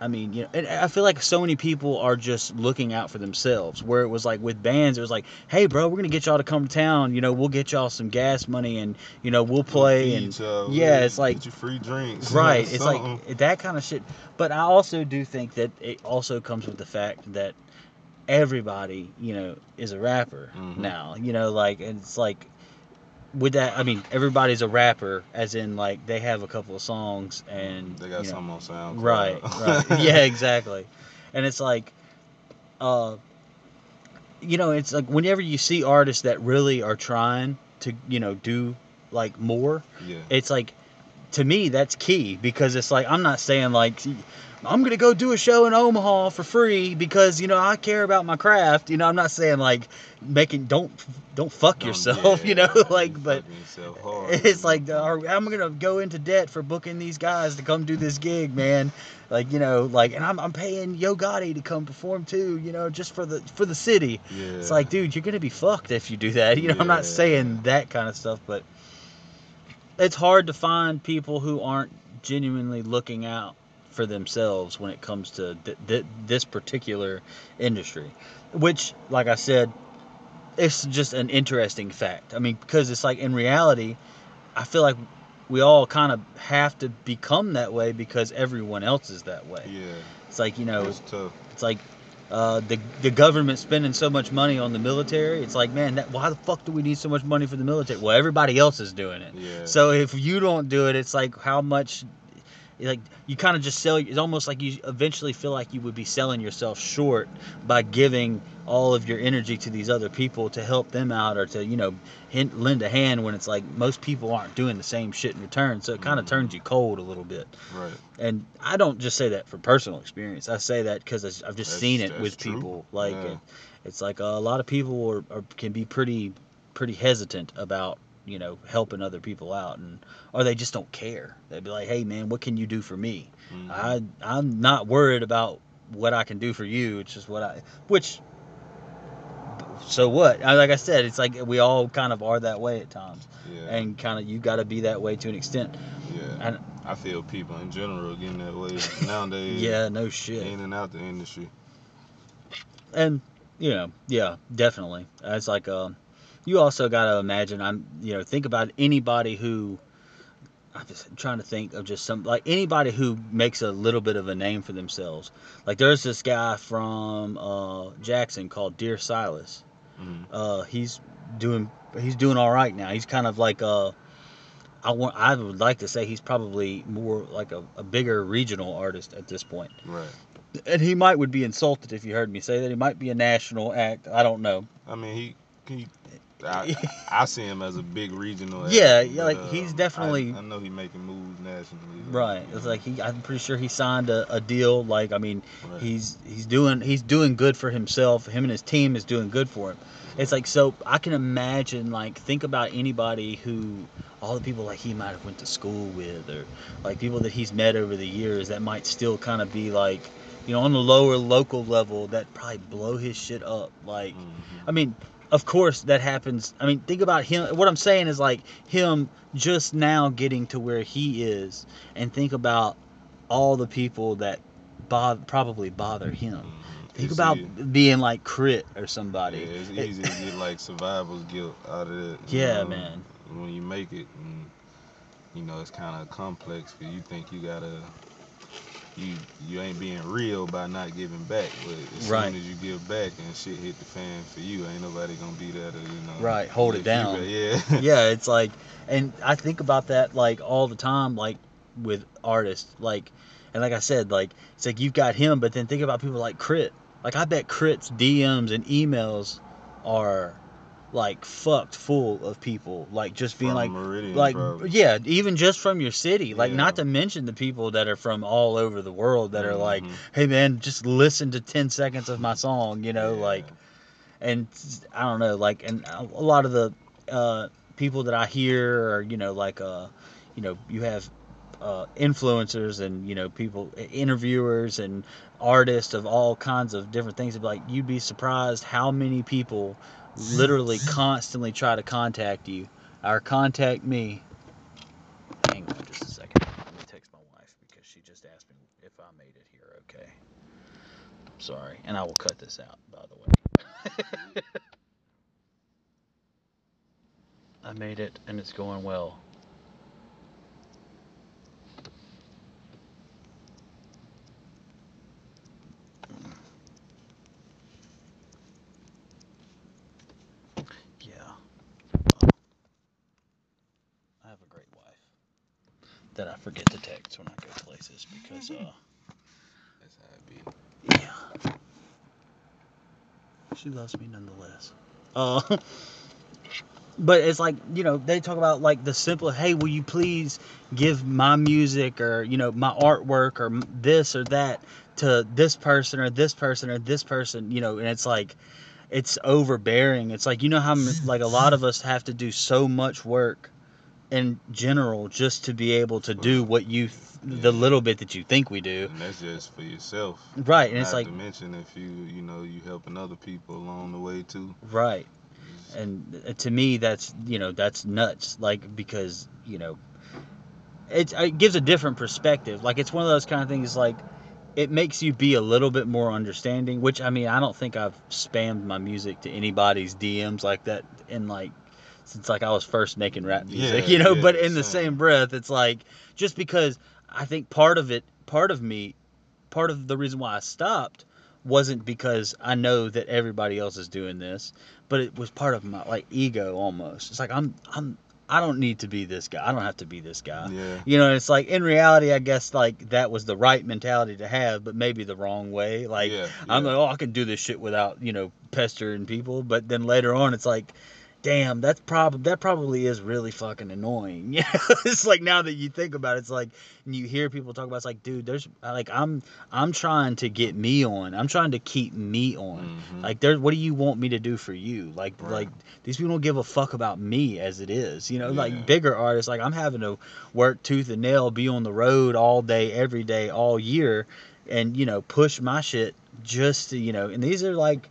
I mean, you know, and I feel like so many people are just looking out for themselves. Where it was like with bands, it was like, "Hey, bro, we're gonna get y'all to come to town. You know, we'll get y'all some gas money, and you know, we'll play and yeah, it's like- get you free drinks. right. It's Something. like that kind of shit. But I also do think that it also comes with the fact that everybody, you know, is a rapper Mhm. now. You know, like and it's like with that. I mean, everybody's a rapper, as in like they have a couple of songs and they got you know, something on SoundCloud. Right, right. yeah, exactly. And it's like, uh, you know, it's like whenever you see artists that really are trying to, you know, do like more, Yeah. it's like, to me, that's key because it's like, I'm not saying like, I'm going to go do a show in Omaha for free because, you know, I care about my craft. You know, I'm not saying like making, don't, don't fuck Don't- yourself, you know, like, but hard, it's like. I'm gonna go into debt for booking these guys to come do this gig, man. Like you know, like and I'm, I'm paying Yo Gotti to come perform too, you know, just for the for the city. yeah. It's like, dude, you're gonna be fucked if you do that. You know, I'm not saying that kind of stuff, but it's hard to find people who aren't genuinely looking out for themselves when it comes to th- th- this particular industry. Which, like I said, it's just an interesting fact. I mean, because it's like in reality, I feel like we all kind of have to become that way because everyone else is that way. yeah, It's like you know, it's tough. it's like uh, the the government spending so much money on the military. It's like, man, that, why the fuck do we need so much money for the military? Well, everybody else is doing it. Yeah. So if you don't do it, it's like how much, like you kind of just sell. It's almost like you eventually feel like you would be selling yourself short by giving all of your energy to these other people to help them out or to you know hint, lend a hand when it's like most people aren't doing the same shit in return. So it kind of Mhm. turns you cold a little bit. right. And I don't just say that for personal experience. I say that because I've just That's- seen it with true. people. Like Yeah. it, it's like a lot of people are, are can be pretty pretty hesitant about you know helping other people out, and or they just don't care. They'd be like, "Hey man, what can you do for me? Mhm. I I'm not worried about what I can do for you. It's just what I which." So what? Like I said, it's like we all kind of are that way at times, yeah. and kind of you got to be that way to an extent. yeah. And I feel people in general getting that way nowadays. yeah, no shit. In and out the industry. and you know yeah definitely it's like um you also got to imagine i'm you know think about anybody who i'm just trying to think of just some like anybody who makes a little bit of a name for themselves like there's this guy from uh jackson called dear silas Mhm. uh he's doing he's doing all right now he's kind of like uh I want. I would like to say he's probably more like a, a bigger regional artist at this point Right. and he might would be insulted if you heard me say that. He might be a national act. I don't know. I mean, he. he I, I see him as a big regional. Yeah, yeah, but, like, he's um, definitely- I, I know he's making moves nationally. Right. It's like he. I'm pretty sure he signed a, a deal. Like I mean, Right. he's he's doing he's doing good for himself. Him and his team is doing good for him. It's like so I can imagine like think about anybody who all the people like he might have went to school with or like people that he's met over the years that might still kind of be like you know, on the lower local level that probably blow his shit up. Like, Mhm. I mean, of course that happens. I mean, think about him. What I'm saying is like him just now getting to where he is, and think about all the people that probably bother him. Mhm. Think It's about being like K.R.I.T. or somebody. Yeah, it's easy to get like survivor's guilt out of it. Yeah, know, man. When you make it, and, you know, it's kind of complex because you think you gotta, you you ain't being real by not giving back, but as Right. soon as you give back and shit hit the fan for you, ain't nobody gonna be there to you know. Right, hold it lift you down. Yeah. yeah, it's like, and I think about that like all the time, like with artists, like, and like I said, like it's like you've got him, but then think about people like Crit. Like I bet K.R.I.T.'s DMs and emails are like fucked full of people, like just being From like, Meridian, like probably. yeah, even just from your city. Like Yeah. not to mention the people that are from all over the world that are like, Mhm. hey man, just listen to ten seconds of my song, you know, Yeah. like and I don't know, like, and a lot of the uh, people that I hear are, you know, like, uh, you know, you have uh, influencers and you know people, interviewers and artists of all kinds of different things. Like, you'd be surprised how many people literally constantly try to contact you or contact me. Hang on just a second. Let me text my wife because she just asked me if I made it here. Okay. Sorry, and I will cut this out, by the way. I made it, and it's going well. Yeah. I have a great wife that I forget to text when I go places because, uh, That's how it be. yeah. She loves me nonetheless. Uh, but it's like, you know, they talk about like the simple, hey, will you please give my music or, you know, my artwork or this or that to this person or this person or this person, you know, and it's like, it's overbearing. It's like, you know, how like a lot of us have to do so much work in general just to be able to do what you, th- the little bit that you think we do. And that's just for yourself. Right. And Not it's like, to mention if you, you know, you helping other people along the way too. right. And uh, to me that's you know that's nuts like because you know it, it gives a different perspective like it's one of those kind of things like it makes you be a little bit more understanding which i mean i don't think i've spammed my music to anybody's dms like that in like since like i was first making rap music Yeah, you know yeah, but in the same. breath it's like just because i think part of it part of me part of the reason why i stopped wasn't because i know that everybody else is doing this but it was part of my like ego almost. It's like I'm I'm I don't need to be this guy. I don't have to be this guy. yeah. You know, it's like in reality, I guess like that was the right mentality to have, but maybe the wrong way. Like yeah, I'm like, oh, I can do this shit without you know pestering people. But then later on, it's like, damn, that's probably that probably is really fucking annoying. Yeah, it's like now that you think about it, it's like and you hear people talk about, it, it's like, dude, there's like I'm I'm trying to get me on. I'm trying to keep me on. Mhm. Like there, what do you want me to do for you? Like Right. like these people don't give a fuck about me as it is. You know, Yeah. like bigger artists, like I'm having to work tooth and nail, be on the road all day, every day, all year, and you know push my shit just to you know. And these are like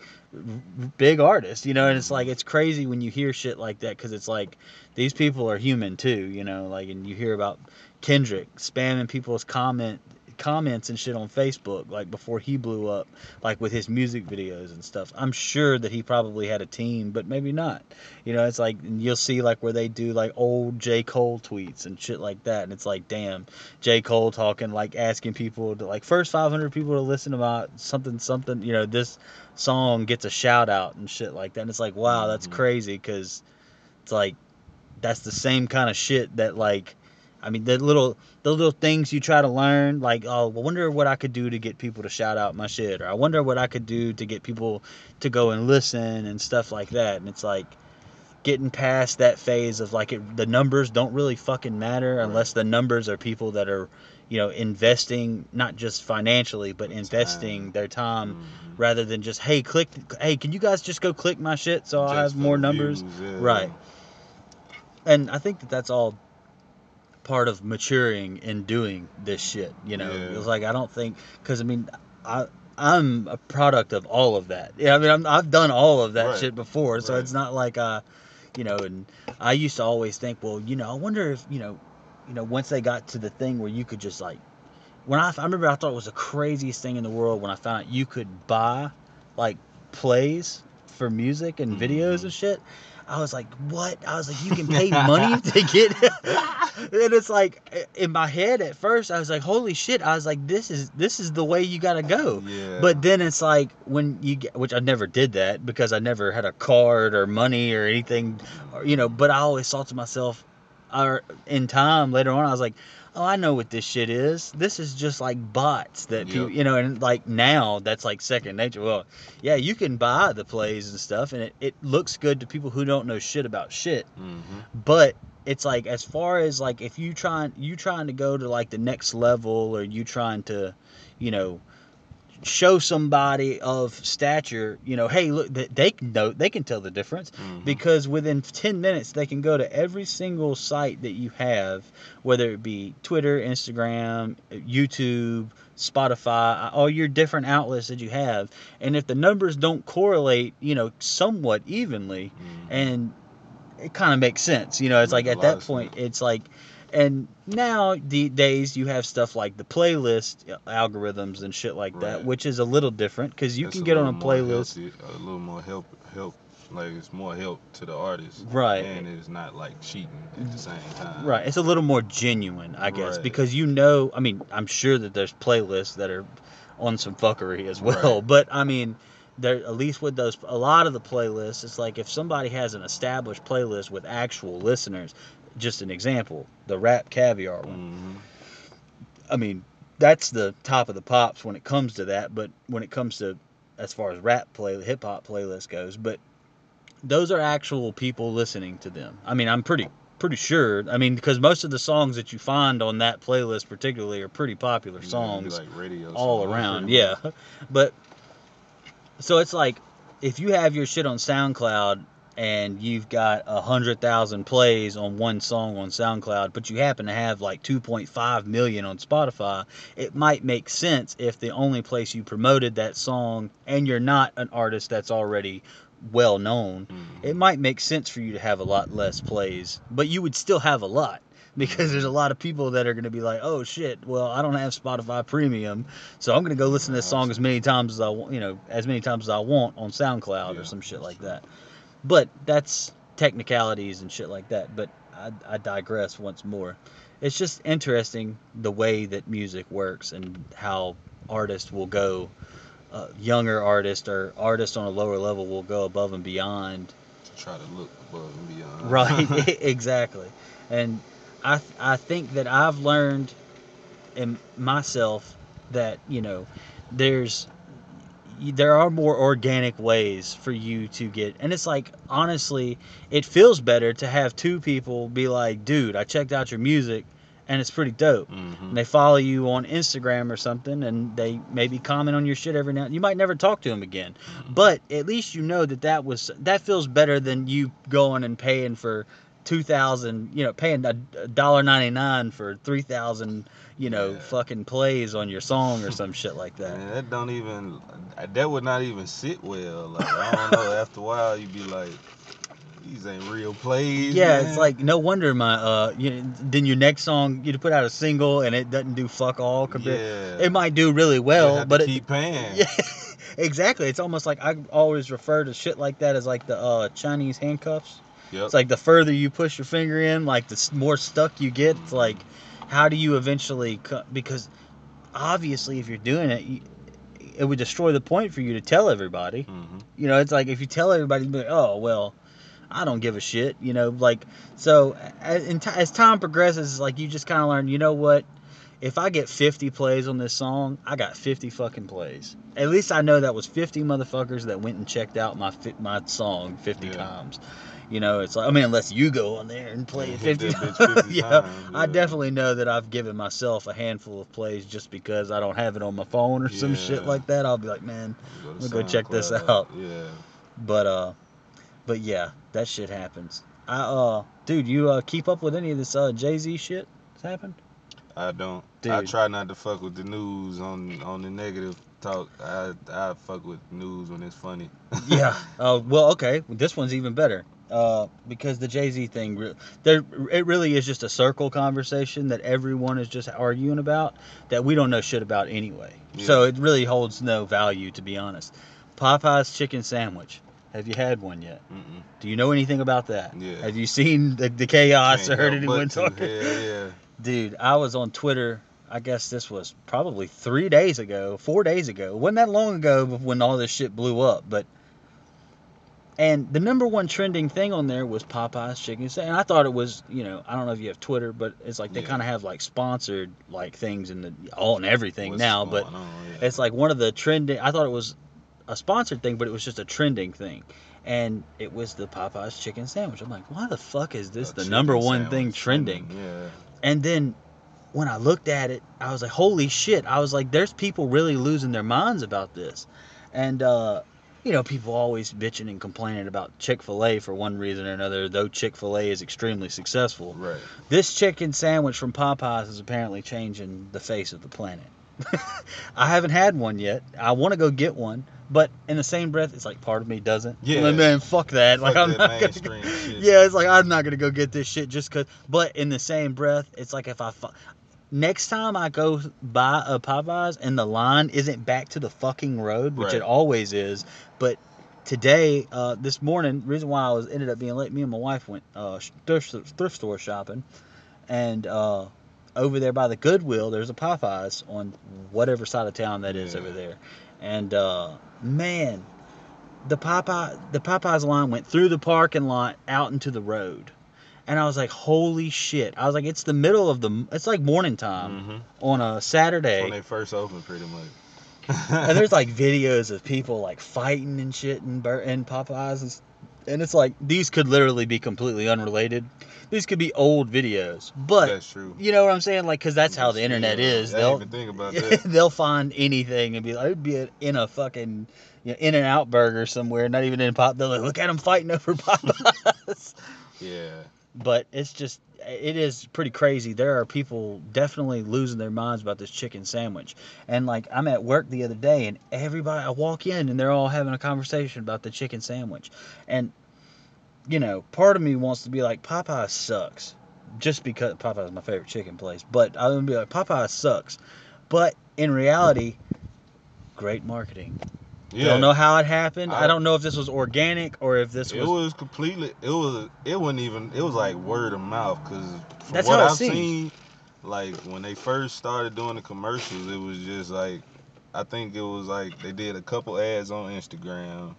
big artists, you know, and it's like it's crazy when you hear shit like that because it's like these people are human too, you know, like and you hear about Kendrick spamming people's comment comments and shit on Facebook like before he blew up like with his music videos and stuff. I'm sure that he probably had a team, but maybe not. You know, it's like and you'll see like where they do like old J. Cole tweets and shit like that, and it's like, damn, J. Cole talking like asking people to like first 500 people to listen about something something. You know, this song gets a shout out and shit like that. And it's like, wow, that's Mhm. crazy because it's like that's the same kind of shit that like. I mean, the little the little things you try to learn, like, oh, I wonder what I could do to get people to shout out my shit, or I wonder what I could do to get people to go and listen and stuff like that. And it's like getting past that phase of like it, the numbers don't really fucking matter unless the numbers are people that are, you know, investing not just financially but investing Time. their time Mhm. rather than just hey click hey can you guys just go click my shit so I'll have more numbers views, yeah. Right. and I think that that's all part of maturing and doing this shit. You know, Yeah. it's like I don't think because I mean, I I'm a product of all of that. Yeah, I mean I'm, I've done all of that Right. shit before, so Right. it's not like uh, you know. And I used to always think, well, you know, I wonder if you know, you know, once they got to the thing where you could just like, when I I remember I thought it was the craziest thing in the world when I found out you could buy like plays for music and videos Mhm. and shit. I was like, what? I was like, you can pay money to get. and it's like in my head at first, I was like, holy shit! I was like, this is this is the way you gotta go. Yeah. But then it's like when you get, which I never did that because I never had a card or money or anything, or, you know. But I always thought to myself, or in time later on, I was like, oh, I know what this shit is. This is just like bots that people, you know, and like now that's like second nature. Well, yeah, you can buy the plays and stuff, and it, it looks good to people who don't know shit about shit hmm but it's like as far as like if you trying you trying to go to like the next level or you trying to you know show somebody of stature you know hey look th- they can know they can tell the difference hmm because within 10 minutes they can go to every single site that you have whether it be twitter instagram youtube spotify all your different outlets that you have. And if the numbers don't correlate you know somewhat evenly and it kind of makes sense you know it's like at that point sense. it's like and now the days you have stuff like the playlist algorithms and shit like that which is a little different because you That's can get on a playlist healthy- a little more help help like it's more help to the artist right and it's not like cheating at the same time right it's a little more genuine i guess Right. because you know i mean i'm sure that there's playlists that are on some fuckery as well Right. but i mean there at least with those a lot of the playlists it's like if somebody has an established playlist with actual listeners just an example the RapCaviar one hmm I mean, that's the top of the pops when it comes to that. But when it comes to as far as rap play, the hip hop playlist goes, but those are actual people listening to them. I mean, I'm pretty pretty sure. I mean, because most of the songs that you find on that playlist, particularly, are pretty popular songs like all songs, around. Yeah, but so it's like if you have your shit on SoundCloud and you've got a hundred thousand plays on one song on SoundCloud, but you happen to have like 2.5 million on Spotify, it might make sense if the only place you promoted that song and you're not an artist that's already well known, Mhm. it might make sense for you to have a lot less plays, but you would still have a lot because there's a lot of people that are going to be like, "Oh shit, well, I don't have Spotify Premium, so I'm going to go listen to this song as many times as I want, you know, as many times as I want on SoundCloud or some shit like true. that." But that's technicalities and shit like that. But I, I digress once more. It's just interesting the way that music works and how artists will go, uh, younger artists or artists on a lower level will go above and beyond to try to look above and beyond right exactly and i th- i think that i've learned in myself that you know there's there are more organic ways for you to get and it's like honestly it feels better to have two people be like dude i checked out your music and it's pretty dope. Hmm and they follow you on Instagram or something, and they maybe comment on your shit every now. You might never talk to them again, but at least you know that that was that feels better than you going and paying for two thousand, you know, paying a dollar ninety nine for three thousand, you know, Yeah. fucking plays on your song or some shit like that. Man, that don't even that would not even sit well. Like I don't know. After a while, you'd be like, these ain't real plays. Yeah, man. it's like no wonder my uh, you then your next song you put out a single and it doesn't do fuck all compared. yeah. It might do really well, but it, keep paying. Yeah, exactly. It's almost like I always refer to shit like that as like the uh, Chinese handcuffs. Yep. It's like the further you push your finger in, like the more stuck you get. It's like, how do you eventually? Co- because obviously, if you're doing it, you, it would destroy the point for you to tell everybody. hmm You know, it's like if you tell everybody, like, oh well, I don't give a shit. You know, like so as, as time progresses, like you just kind of learn. You know what? If I get 50 plays on this song, I got 50 fucking plays. At least I know that was 50 motherfuckers that went and checked out my my song 50 Yeah. times. You know, it's like I mean, unless you go on there and play it Hit 50 that bitch 50 yeah, times, I definitely know that I've given myself a handful of plays just because I don't have it on my phone or some shit like that. I'll be like, man, Go to We'll go check this out. Yeah. but uh, but yeah, that shit happens. I uh, dude, you uh keep up with any of this uh Jay Z shit that's happened? I don't. Dude. I try not to fuck with the news on on the negative talk. I I fuck with news when it's funny. yeah. Uh, well, okay. This one's even better. Uh, because the Jay Z thing, there it really is just a circle conversation that everyone is just arguing about that we don't know shit about anyway. So it really holds no value, to be honest. Popeye's chicken sandwich. Have you had one yet? Mm-mm. Do you know anything about that? Yeah. Have you seen the, the chaos Can't or heard anyone talking? Yeah. Dude, I was on Twitter. I guess this was probably three days ago, four days ago. It wasn't that long ago when all this shit blew up. But and the number one trending thing on there was Popeye's chicken sandwich. And I thought it was, you know, I don't know if you have Twitter, but it's like they Yeah. kind of have like sponsored like things in the all and everything What's now. But on, yeah. it's like one of the trending. I thought it was a sponsored thing, but it was just a trending thing. And it was the Popeye's chicken sandwich. I'm like, why the fuck is this A the number one thing trending? Yeah. And then when I looked at it, I was like, holy shit. I was like, there's people really losing their minds about this. And, uh, you know, people always bitching and complaining about Chick fil A for one reason or another, though Chick fil A is extremely successful. Right. This chicken sandwich from Popeyes is apparently changing the face of the planet. I haven't had one yet. I want to go get one, but in the same breath, it's like part of me doesn't. Yeah. Like, man, fuck that. Fuck like I'm that not gonna shit. yeah, it's like I'm not gonna go get this shit just cause. But in the same breath, it's like if I fu- next time I go buy a Popeyes and the line isn't back to the fucking road, which Right. it always is. But today, uh, this morning, reason why I was ended up being late, me and my wife went uh, thrift, thrift store shopping, and uh, over there by the Goodwill, there's a Popeyes on whatever side of town that is Yeah. over there, and uh, man, the Popeye the Popeyes line went through the parking lot out into the road. And I was like, holy shit. I was like, it's the middle of the, it's like morning time Mm-hmm. on a Saturday. When they first opened, pretty much. And there's like videos of people like fighting and shit and Bur- in Popeyes. And, and it's like, these could literally be completely unrelated. These could be old videos. But, That's true. you know what I'm saying? Like, because that's how the internet is. I They'll, think about that. they'll find anything and be like, it'd be in a fucking you know, In and Out burger somewhere, not even in Pop. They're like, look at them fighting over Popeyes. Yeah. But it's just, it is pretty crazy. There are people definitely losing their minds about this chicken sandwich. And like, I'm at work the other day, and everybody, I walk in, and they're all having a conversation about the chicken sandwich. And, you know, part of me wants to be like, Popeye sucks. Just because Popeyes my favorite chicken place. But I'm going to be like, Popeye sucks. But in reality, great marketing. Yeah. Don't know how it happened. I, I- don't know if this was organic or if this was. It was. completely. It was. It wasn't even. It was like word of mouth. Cause from That's what how I've seems. seen, like when they first started doing the commercials, it was just like. I think it was like they did a couple ads on Instagram.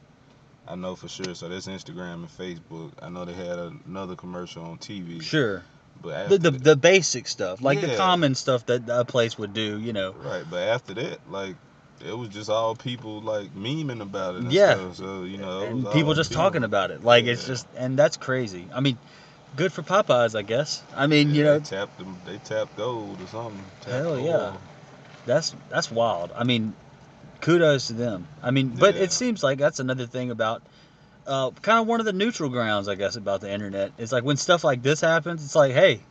I know for sure. So that's Instagram and Facebook. I know they had another commercial on TV. Sure. But The, the, the basic stuff, like the common stuff that a place would do, you know. Right, but after that, like, it was just all people like memeing about it. Yeah. Stuff, so you know, it and was people just people. talking about it. Like it's just, and that's crazy. I mean, good for Popeyes, I guess. I mean, Yeah, you know, they tapped them. They tapped gold or something. Tapped Hell gold. yeah. that's that's wild. I mean, kudos to them. I mean, but Yeah. it seems like that's another thing about. Uh, kind of one of the neutral grounds, I guess, about the internet. It's like when stuff like this happens, it's like, hey,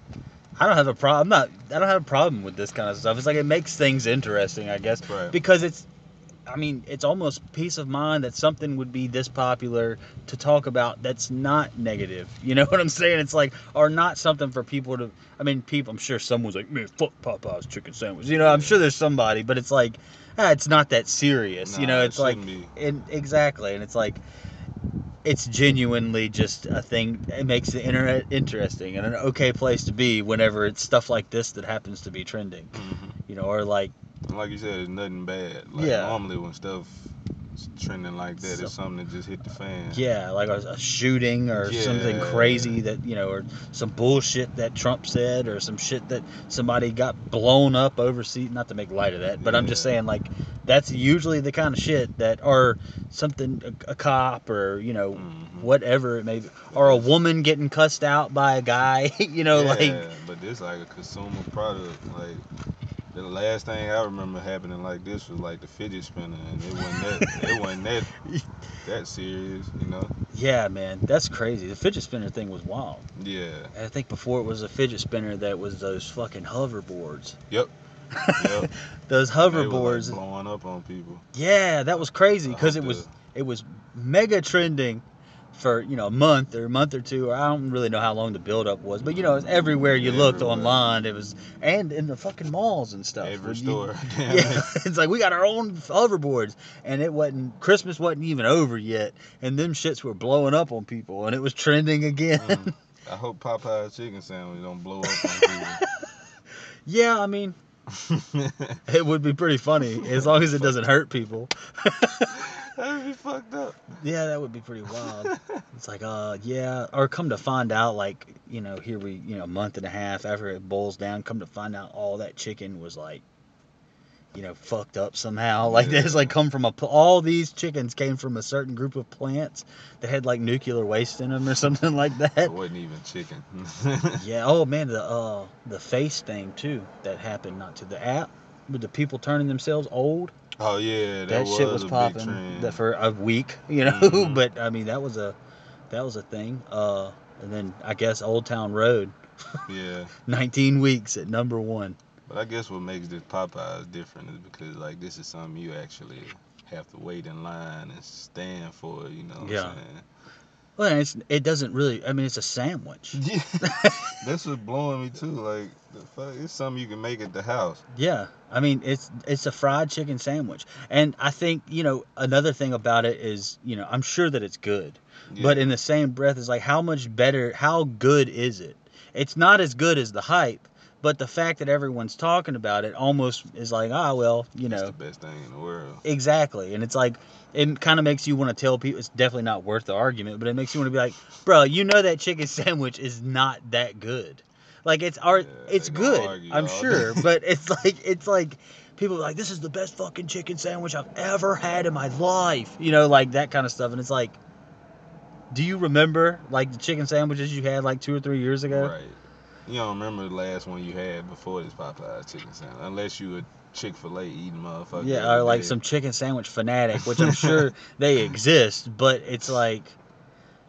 I don't have a problem. I'm not. I don't have a problem with this kind of stuff. It's like it makes things interesting, I guess. Right. because it's I mean, it's almost peace of mind that something would be this popular to talk about that's not negative. You know what I'm saying? It's like, or not something for people to. I mean, people. I'm sure someone's like, man, fuck Popeye's chicken sandwich. You know, I'm sure there's somebody, but it's like, ah, it's not that serious. you Nah, know, it it's like, shouldn't be. and exactly, and it's like, it's genuinely just a thing. It makes the internet interesting and an okay place to be whenever it's stuff like this that happens to be trending. Mhm. You know, or like. Like you said, it's nothing bad. Like Yeah. normally when stuff trending like that, So- something that just hit the fan. Yeah, like a, a shooting or something crazy that you know, or some bullshit that Trump said, or some shit that somebody got blown up overseas. Not to make light of that, but I'm just saying like that's usually the kind of shit that, or something a, a cop or you know Mhm. whatever it may be, or a woman getting cussed out by a guy. you know, yeah, like but this like a consumer product. Like the last thing I remember happening like this was like the fidget spinner, and it wasn't that. it wasn't that that serious, you know. yeah, man, that's crazy. The fidget spinner thing was wild. Yeah. I think before it was a fidget spinner that was those fucking hoverboards. Yep. Yep. Those were, like, hoverboards. blowing up on people. yeah, that was crazy because it was it was mega trending for you know a month or a month or two or I don't really know how long the build up was but you know it's everywhere you looked online it was and in the fucking malls and stuff Every you- store. Damn yeah it's like we got our own hoverboards and it wasn't Christmas wasn't even over yet and them shits were blowing up on people and it was trending again Mm. I hope Popeye's chicken sandwich don't blow up on people yeah I mean it would be pretty funny as long as it doesn't hurt people That'd be fucked up. yeah that would be pretty wild It's like, uh, yeah, or come to find out, like, you know, here we, you know, a month and a half after it boils down, come to find out all that chicken was like, you know, fucked up somehow. Like, Yeah. there's like come from a, all these chickens came from a certain group of plants that had like nuclear waste in them or something like that. It wasn't even chicken. Yeah. Oh man, the uh, the face thing too that happened not to the app with the people turning themselves old. Oh yeah, that, That, shit was popping for a week, you know. Mhm. but I mean, that was a that was a thing. Uh, and then I guess Old Town Road, yeah. 19 weeks at number one. But I guess what makes this Popeyes different is because like this is something you actually have to wait in line and stand for. You know what Yeah. I'm saying? Well, it's, it doesn't really. I mean, it's a sandwich. Yeah, that's what's blowing me too. Like, the fuck, it's something you can make at the house. Yeah, I mean it's it's a fried chicken sandwich, and I think you know another thing about it is you know I'm sure that it's good, but in the same breath is like how much better, how good is it? It's not as good as the hype, but the fact that everyone's talking about it almost is like ah well you it's know the best thing in the world. exactly, and it's like it kind of makes you want to tell people it's definitely not worth the argument, but it makes you want to be like, bro, you know that chicken sandwich is not that good. Like it's art, Yeah, it's good, I'm sure, but it's like it's like people are like this is the best fucking chicken sandwich I've ever had in my life, you know, like that kind of stuff, and it's like, do you remember like the chicken sandwiches you had like two or three years ago? Right. You don't remember the last one you had before this Popeyes chicken sandwich, unless you a Chick Fil A eating motherfucker. Yeah, or like day. some chicken sandwich fanatic, which I'm sure they exist, but it's like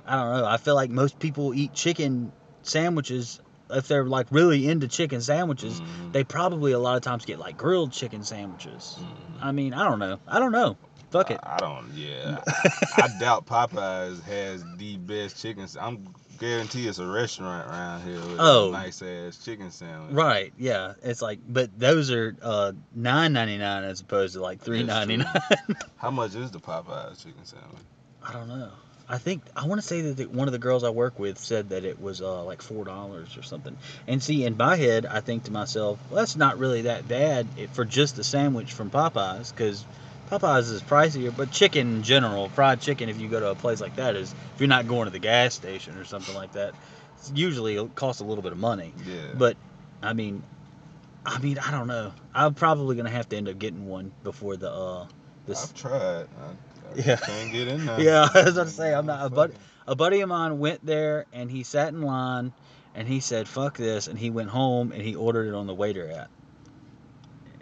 I don't know. I feel like most people eat chicken sandwiches if they're like really into chicken sandwiches. Mhm. They probably a lot of times get like grilled chicken sandwiches. Mhm. I mean, I don't know. I don't know. Fuck it. I, I don't. Yeah, I doubt Popeyes has the best chicken. I'm guarantee it's a restaurant around here with Oh. a nice ass chicken sandwich. Right, yeah. It's like, but those are uh, nine ninety nine as opposed to like three ninety nine. How much is the Popeyes chicken sandwich? I don't know. I think I want to say that the, one of the girls I work with said that it was uh, like four dollars or something. And see, in my head, I think to myself, well, that's not really that bad for just a sandwich from Popeyes, because Popeyes is pricier. But chicken in general, fried chicken, if you go to a place like that, is if you're not going to the gas station or something like that, it's usually it costs a little bit of money. Yeah. But I mean, I mean, I don't know. I'm probably gonna have to end up getting one before the uh this I've tried. I, I Yeah. can't get in there. Yeah, I was about to say, I'm not- a buddy. a buddy of mine went there and he sat in line and he said fuck this and he went home and he ordered it on the Waitr app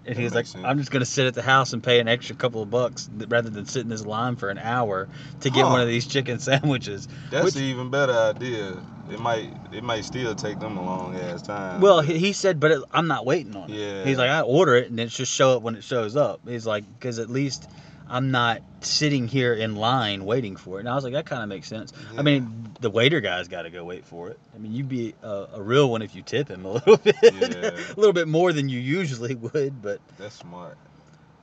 and he was like sense. i'm just going to sit at the house and pay an extra couple of bucks th- rather than sit in this line for an hour to get Huh. one of these chicken sandwiches That's which- an even better idea. It might it might still take them a long ass time. well he, he said but it, i'm not waiting on it Yeah. he's like i order it and it just show up when it shows up he's like because at least i'm not sitting here in line waiting for it and i was like that kind of makes sense I mean, the waiter guy's got to go wait for it. I mean, you'd be a, a real one if you tip him a little bit, Yeah. a little bit more than you usually would. But that's smart.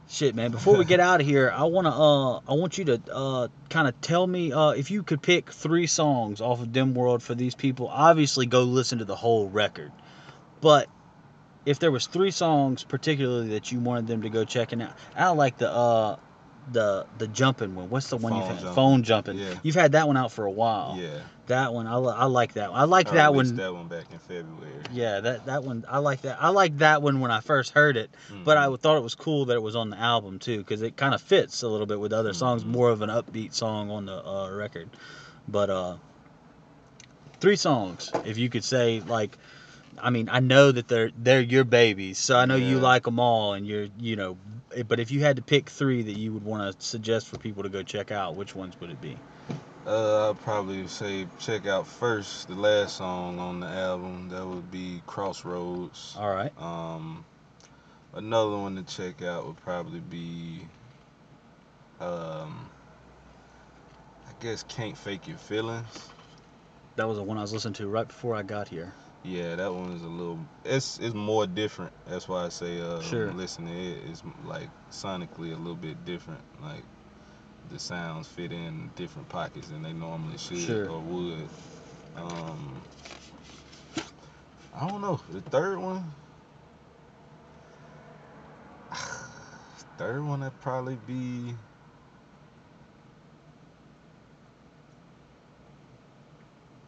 shit, man. Before we get out of here, I wanna, uh, I want you to, uh, kind of tell me, uh, if you could pick three songs off of Dim World for these people. Obviously, go listen to the whole record, but if there was three songs particularly that you wanted them to go checking out, I like the, uh. The the jumping one. What's the one you've Phone had? Jumpin'. Phone jumping. Yeah. You've had that one out for a while. Yeah. That one, I, li- I like that one. I like that one. That one back in February. Yeah, that that one. I like that. I like that one when I first heard it, but I Mhm. thought it was cool that it was on the album too, because it kind of fits a little bit with other songs. Mhm. More of an upbeat song on the uh, record, but uh, three songs. If you could say like, I mean, I know that they're they're your babies, so I know you like them all, and you're you know. eh, But if you had to pick three that you would want to suggest for people to go check out, which ones would it be? Uh, I'll probably say check out first the last song on the album. That would be Crossroads. All right. Um, Another one to check out would probably be, um, I guess "Can't Fake Your Feelings." That was the one I was listening to right before I got here. Yeah, that one is a little. It's it's more different. That's why I say uh, Sure. listen to it. It's like sonically a little bit different. Like the sounds fit in different pockets than they normally should Sure. or would. Um, I don't know. The third one. Third one would probably be.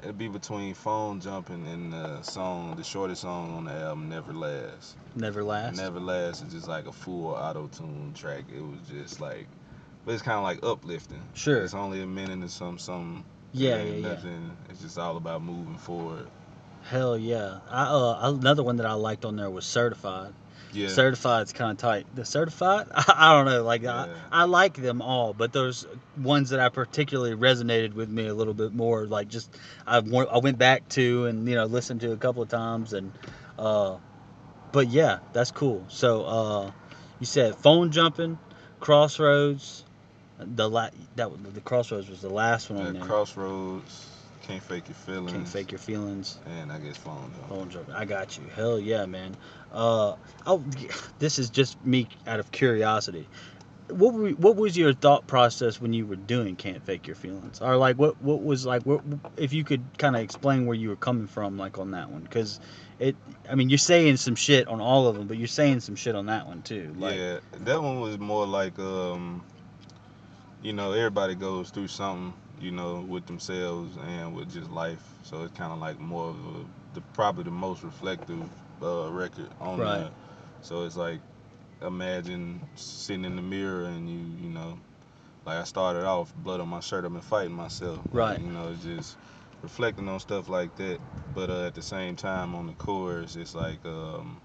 It'd be between phone jumping and the song, the shortest song on the album, Never Last. Never last. Never Last is just like a full auto tune track. It was just like, but it's kind of like uplifting. Sure. It's only a minute and some some. Yeah, yeah, ain't yeah. Nothing. It's just all about moving forward. Hell yeah. I uh another one that I liked on there was Certified. Yeah. Certified's kind of tight. The Certified, I, don't know. Like Yeah. I, I like them all, but there's ones that I particularly resonated with me a little bit more. Like just I I went back to and you know listened to a couple of times and uh, but yeah, that's cool. So uh, you said phone jumping, Crossroads, the la- that was- the Crossroads was the last one on Uh, there. Crossroads. Can't fake your feelings. Can't fake your feelings. And I guess phone jump. Phone jumping. I got you. Hell yeah, man. Uh, oh, this is just me out of curiosity. What were, what was your thought process when you were doing "Can't Fake Your Feelings"? Or like, what what was like, what if you could kind of explain where you were coming from, like on that one? Because it, I mean, you're saying some shit on all of them, but you're saying some shit on that one too. Like, yeah, that one was more like um, you know, everybody goes through something, you know, with themselves and with just life. So it's kind of like more of a, the probably the most reflective uh, record on Right. there. So it's like imagine sitting in the mirror and you, you know, like I started off blood on my shirt. I've been fighting myself. Like, Right. you know, just reflecting on stuff like that. But uh, at the same time, on the chorus, it's like um,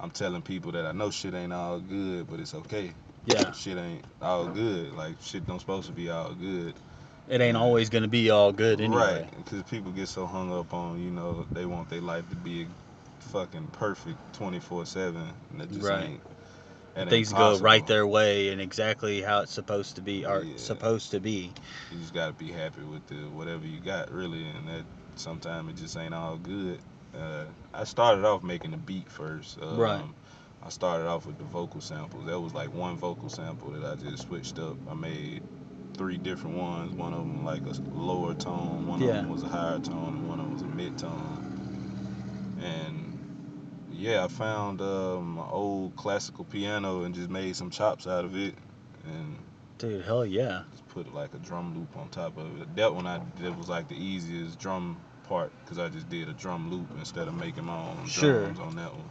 I'm telling people that I know shit ain't all good, but it's okay. yeah, Shit ain't all good. Like shit don't supposed to be all good. It ain't always gonna be all good anyway. Right. Because people get so hung up on, you know, they want their life to be fucking perfect 24/7, and it just Right. ain't. Things go right their way and exactly how it's supposed to be, or Yeah. supposed to be. You just gotta be happy with the whatever you got, really, and that sometimes it just ain't all good. Uh, I started off making the beat first. Um, Right. I started off with the vocal samples. That was like one vocal sample that I just switched up. I made three different ones. One of them like a lower tone, one Yeah. of them was a higher tone, and one of them was a mid tone. And yeah, I found um, an old classical piano and just made some chops out of it, and Dude, hell yeah. just put like a drum loop on top of it. That one I that was like the easiest drum part because I just did a drum loop instead of making my own Sure. drums on that one.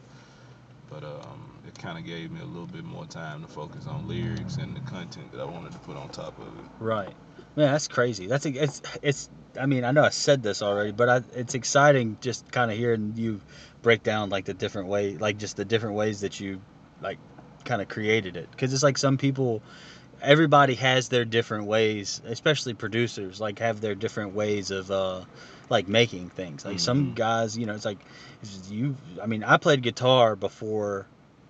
But um, it kind of gave me a little bit more time to focus on lyrics and the content that I wanted to put on top of it. Right. Man, that's crazy. That's a. it's it's. I mean, I know I said this already, but I, it's exciting just kind of hearing you break down like the different way, like just the different ways that you like kind of created it. Because it's like some people, everybody has their different ways, especially producers, like have their different ways of uh like making things. Like some Mhm. guys, you know, it's like you. I mean, I played guitar before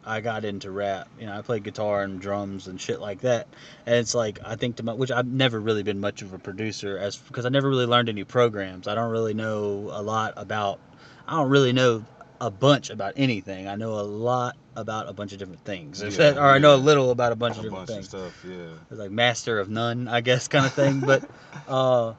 I got into rap. You know, I played guitar and drums and shit like that. And it's like I think to my, which I've never really been much of a producer as because I never really learned any programs. I don't really know a lot about. I don't really know a bunch about anything. I know a lot about a bunch of different things, Yeah, or I know a little about a bunch A of different bunch of things. stuff, yeah. It's like master of none, I guess, kind of thing. But uh,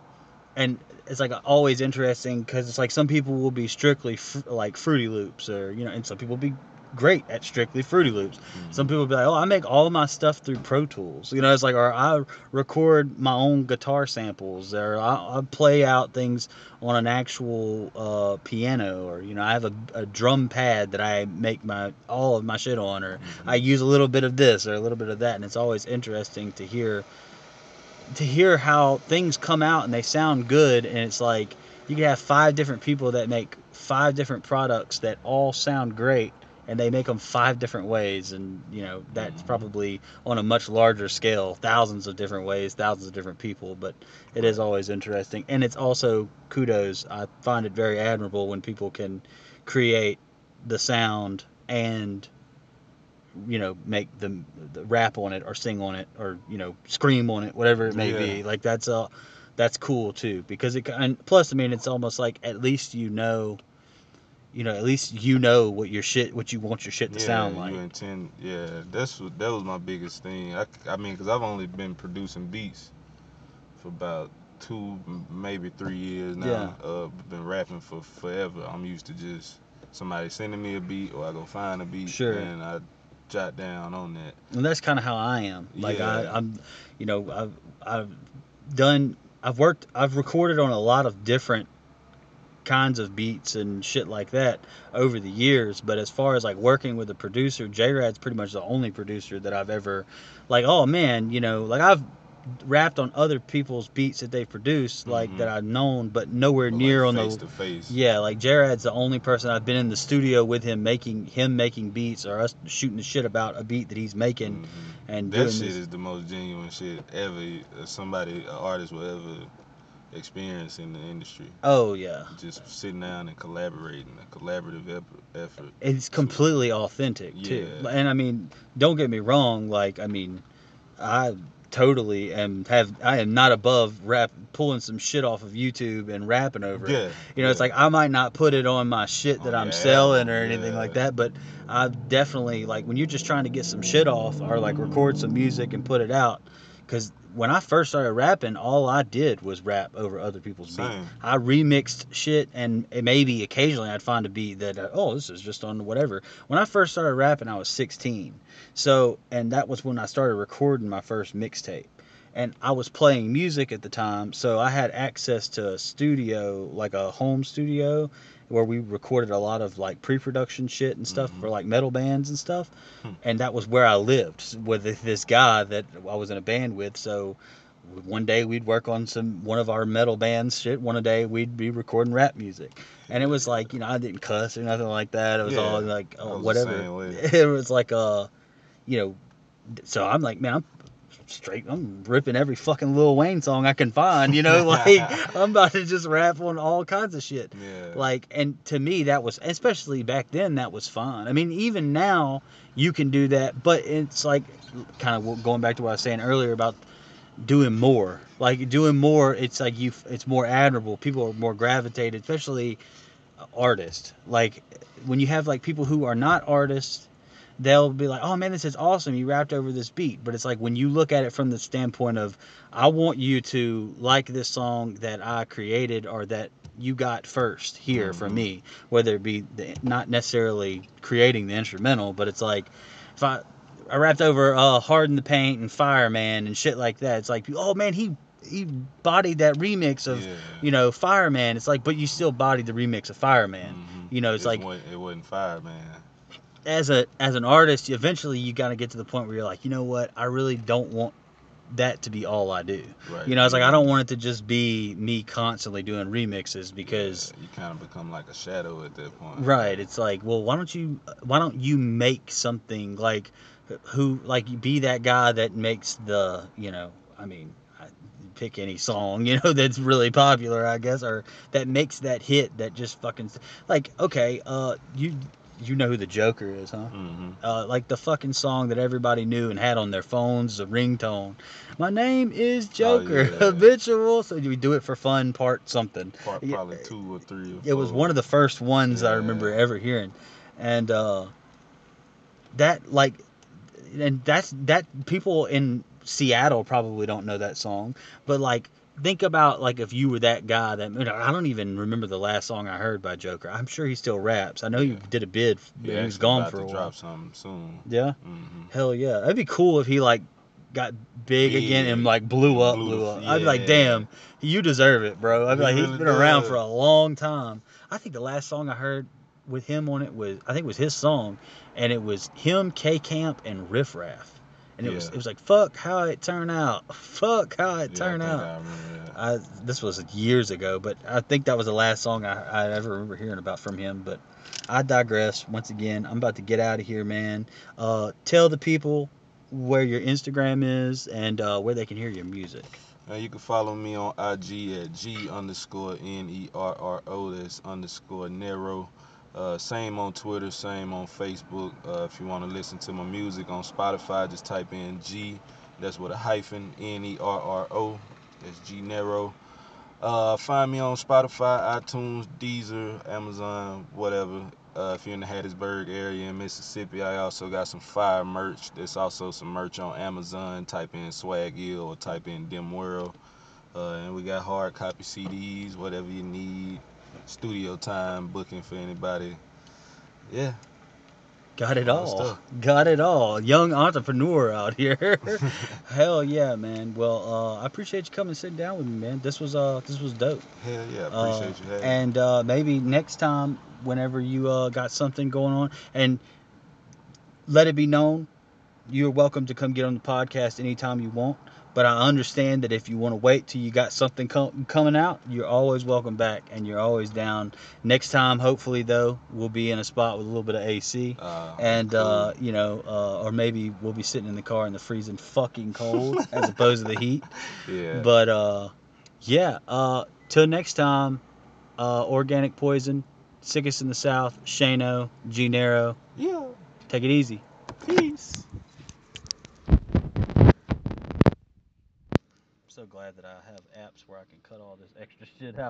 and it's like always interesting because it's like some people will be strictly fr- like Fruity Loops, or you know, and some people will be great at strictly Fruity Loops. Mhm. Some people be like, "Oh, I make all of my stuff through Pro Tools." You know, it's like, or I record my own guitar samples, or I, I play out things on an actual uh, piano, or you know, I have a, a drum pad that I make my all of my shit on, or Mhm. I use a little bit of this or a little bit of that, and it's always interesting to hear to hear how things come out and they sound good, and it's like you can have five different people that make five different products that all sound great and they make them five different ways and you know that's probably on a much larger scale thousands of different ways thousands of different people but it is always interesting. And it's also kudos i find it very admirable when people can create the sound and you know make the, the rap on it or sing on it or you know scream on it whatever it may be. Like that's uh that's cool too because it and plus i mean it's almost like at least you know you know at least you know what your shit what you want your shit to yeah, sound like you intend. Yeah, that's what that was my biggest thing. I, I mean, because I've only been producing beats for about two, maybe three years now. Uh, been rapping for forever. I'm used to just somebody sending me a beat, or I go find a beat, Sure. and I jot down on that. and that's kind of how I am. Like Yeah. I, I'm, you know, I've I've done, I've worked, I've recorded on a lot of different kinds of beats and shit like that over the years. But as far as like working with a producer, J Rad's pretty much the only producer that I've ever, like, oh man, you know, like I've rapped on other people's beats that they've produced, like Mhm. that I've known, but nowhere But, near like, on face the to face. yeah, like Jared's the only person I've been in the studio with him making him making beats or us shooting the shit about a beat that he's making Mhm. and That shit this. is the most genuine shit ever. Somebody, an artist, will ever experience in the industry. Oh yeah, Just sitting down and collaborating, a collaborative effort. it's completely authentic too. Yeah. And I mean, don't get me wrong. Like I mean, I totally am have I am not above rap pulling some shit off of YouTube and rapping over it. Yeah. You know, it's like I might not put it on my shit that On I'm your selling or anything yeah. like that, but I definitely like when you're just trying to get some shit off or like record some music and put it out. Because when I first started rapping, all I did was rap over other people's beats. Same. I remixed shit, and maybe occasionally I'd find a beat that uh, oh this is just on whatever. When I first started rapping, I was 16, so and that was when I started recording my first mixtape, and I was playing music at the time, so I had access to a studio like a home studio where we recorded a lot of like pre-production shit and stuff Mhm. for like metal bands and stuff, Hmm. and that was where I lived with this guy that I was in a band with, so one day we'd work on some one of our metal bands shit one day we'd be recording rap music. And it was like you know i didn't cuss or nothing like that. It was all like oh, was whatever. it was like uh you know so i'm like man i'm straight i'm ripping every fucking lil wayne song i can find you know like i'm about to just rap on all kinds of shit. Yeah. like and to me that was especially back then that was fun. I mean even now you can do that but it's like kind of going back to what i was saying earlier about doing more. Like doing more it's like you it's more admirable. People are more gravitated especially artists. Like when you have like people who are not artists they'll be like oh man this is awesome you rapped over this beat but it's like when you look at it from the standpoint of i want you to like this song that i created or that you got first here from Mhm. me whether it be the, not necessarily creating the instrumental but it's like if i i rapped over uh hard in the paint and fireman and shit like that it's like oh man he he bodied that remix of yeah. you know fireman it's like but you still bodied the remix of fireman Mhm. you know, it's It like- it wasn't fire, man. As a as an artist, eventually you got to get to the point where you're like, you know what, I really don't want that to be all I do. Right. You know, it's like I don't want it to just be me constantly doing remixes because Yeah, you kind of become like a shadow at that point. right, it's like, well, why don't you why don't you make something like who like be that guy that makes the, you know, I mean, I- pick any song, you know, that's really popular, I guess, or that makes that hit that just fucking like okay, uh you you know who the Joker is, huh? hmm uh, like the fucking song that everybody knew and had on their phones, the ringtone. My name is Joker, Oh, yeah. habitual. So we do it for fun, part something. Part, Yeah, probably two or three. Or It was one of the first ones I remember ever hearing, and uh, that like, and that's that people in Seattle probably don't know that song, but like. Think about like if you were that guy that you know, I don't even remember the last song I heard by Joker. I'm sure he still raps. I know he Yeah. did a bid. But he was gone for to a while. drop something soon. Yeah. hmm Hell yeah. That'd be cool if he like got big again and like blew up, Blew blew up. I'd be like, damn, you deserve it, bro. I'd be He like, he's really been around for a long time. I think the last song I heard with him on it was I think it was his song, and it was him, K Camp, and Riff Raff. And it was it was like fuck how it turned out. Fuck how it Yeah, turned out. I remember. I this was years ago, but I think that was the last song I, I ever remember hearing about from him. But I digress. Once again, I'm about to get out of here, man. Uh, tell the people where your Instagram is and uh, where they can hear your music. Uh, you can follow me on IG at G underscore N E R R O. That's underscore Nerro. Uh, same on Twitter, same on Facebook. Uh, if you want to listen to my music on Spotify, just type in G. That's with a hyphen, N E R R O. That's G Nerro. Uh, find me on Spotify, iTunes, Deezer, Amazon, whatever. Uh, if you're in the Hattiesburg area in Mississippi, I also got some fire merch. There's also some merch on Amazon. Type in Swag Ill or type in Dim World. Uh, and we got hard copy CDs, whatever you need. Studio time, booking for anybody. Yeah. Got it All all. Got it all. Young entrepreneur out here. Hell yeah, man. Well, uh, I appreciate you coming and sitting down with me, man. This was uh this was dope. Hell yeah, Uh, appreciate you having and uh, maybe next time, whenever you uh, got something going on, and let it be known, you're welcome to come get on the podcast anytime you want. But I understand that if you want to wait till you got something com- coming out, you're always welcome back, and you're always down. Next time, hopefully though, we'll be in a spot with a little bit of AC Uh, and cool. uh, you know, uh, or maybe we'll be sitting in the car in the freezing fucking cold as opposed to the heat. yeah. But uh, yeah, uh, till next time, uh, organic poison, sickest in the south, Shano, G Nerro. yeah. Take it easy. Peace. So glad that I have apps where I can cut all this extra shit out.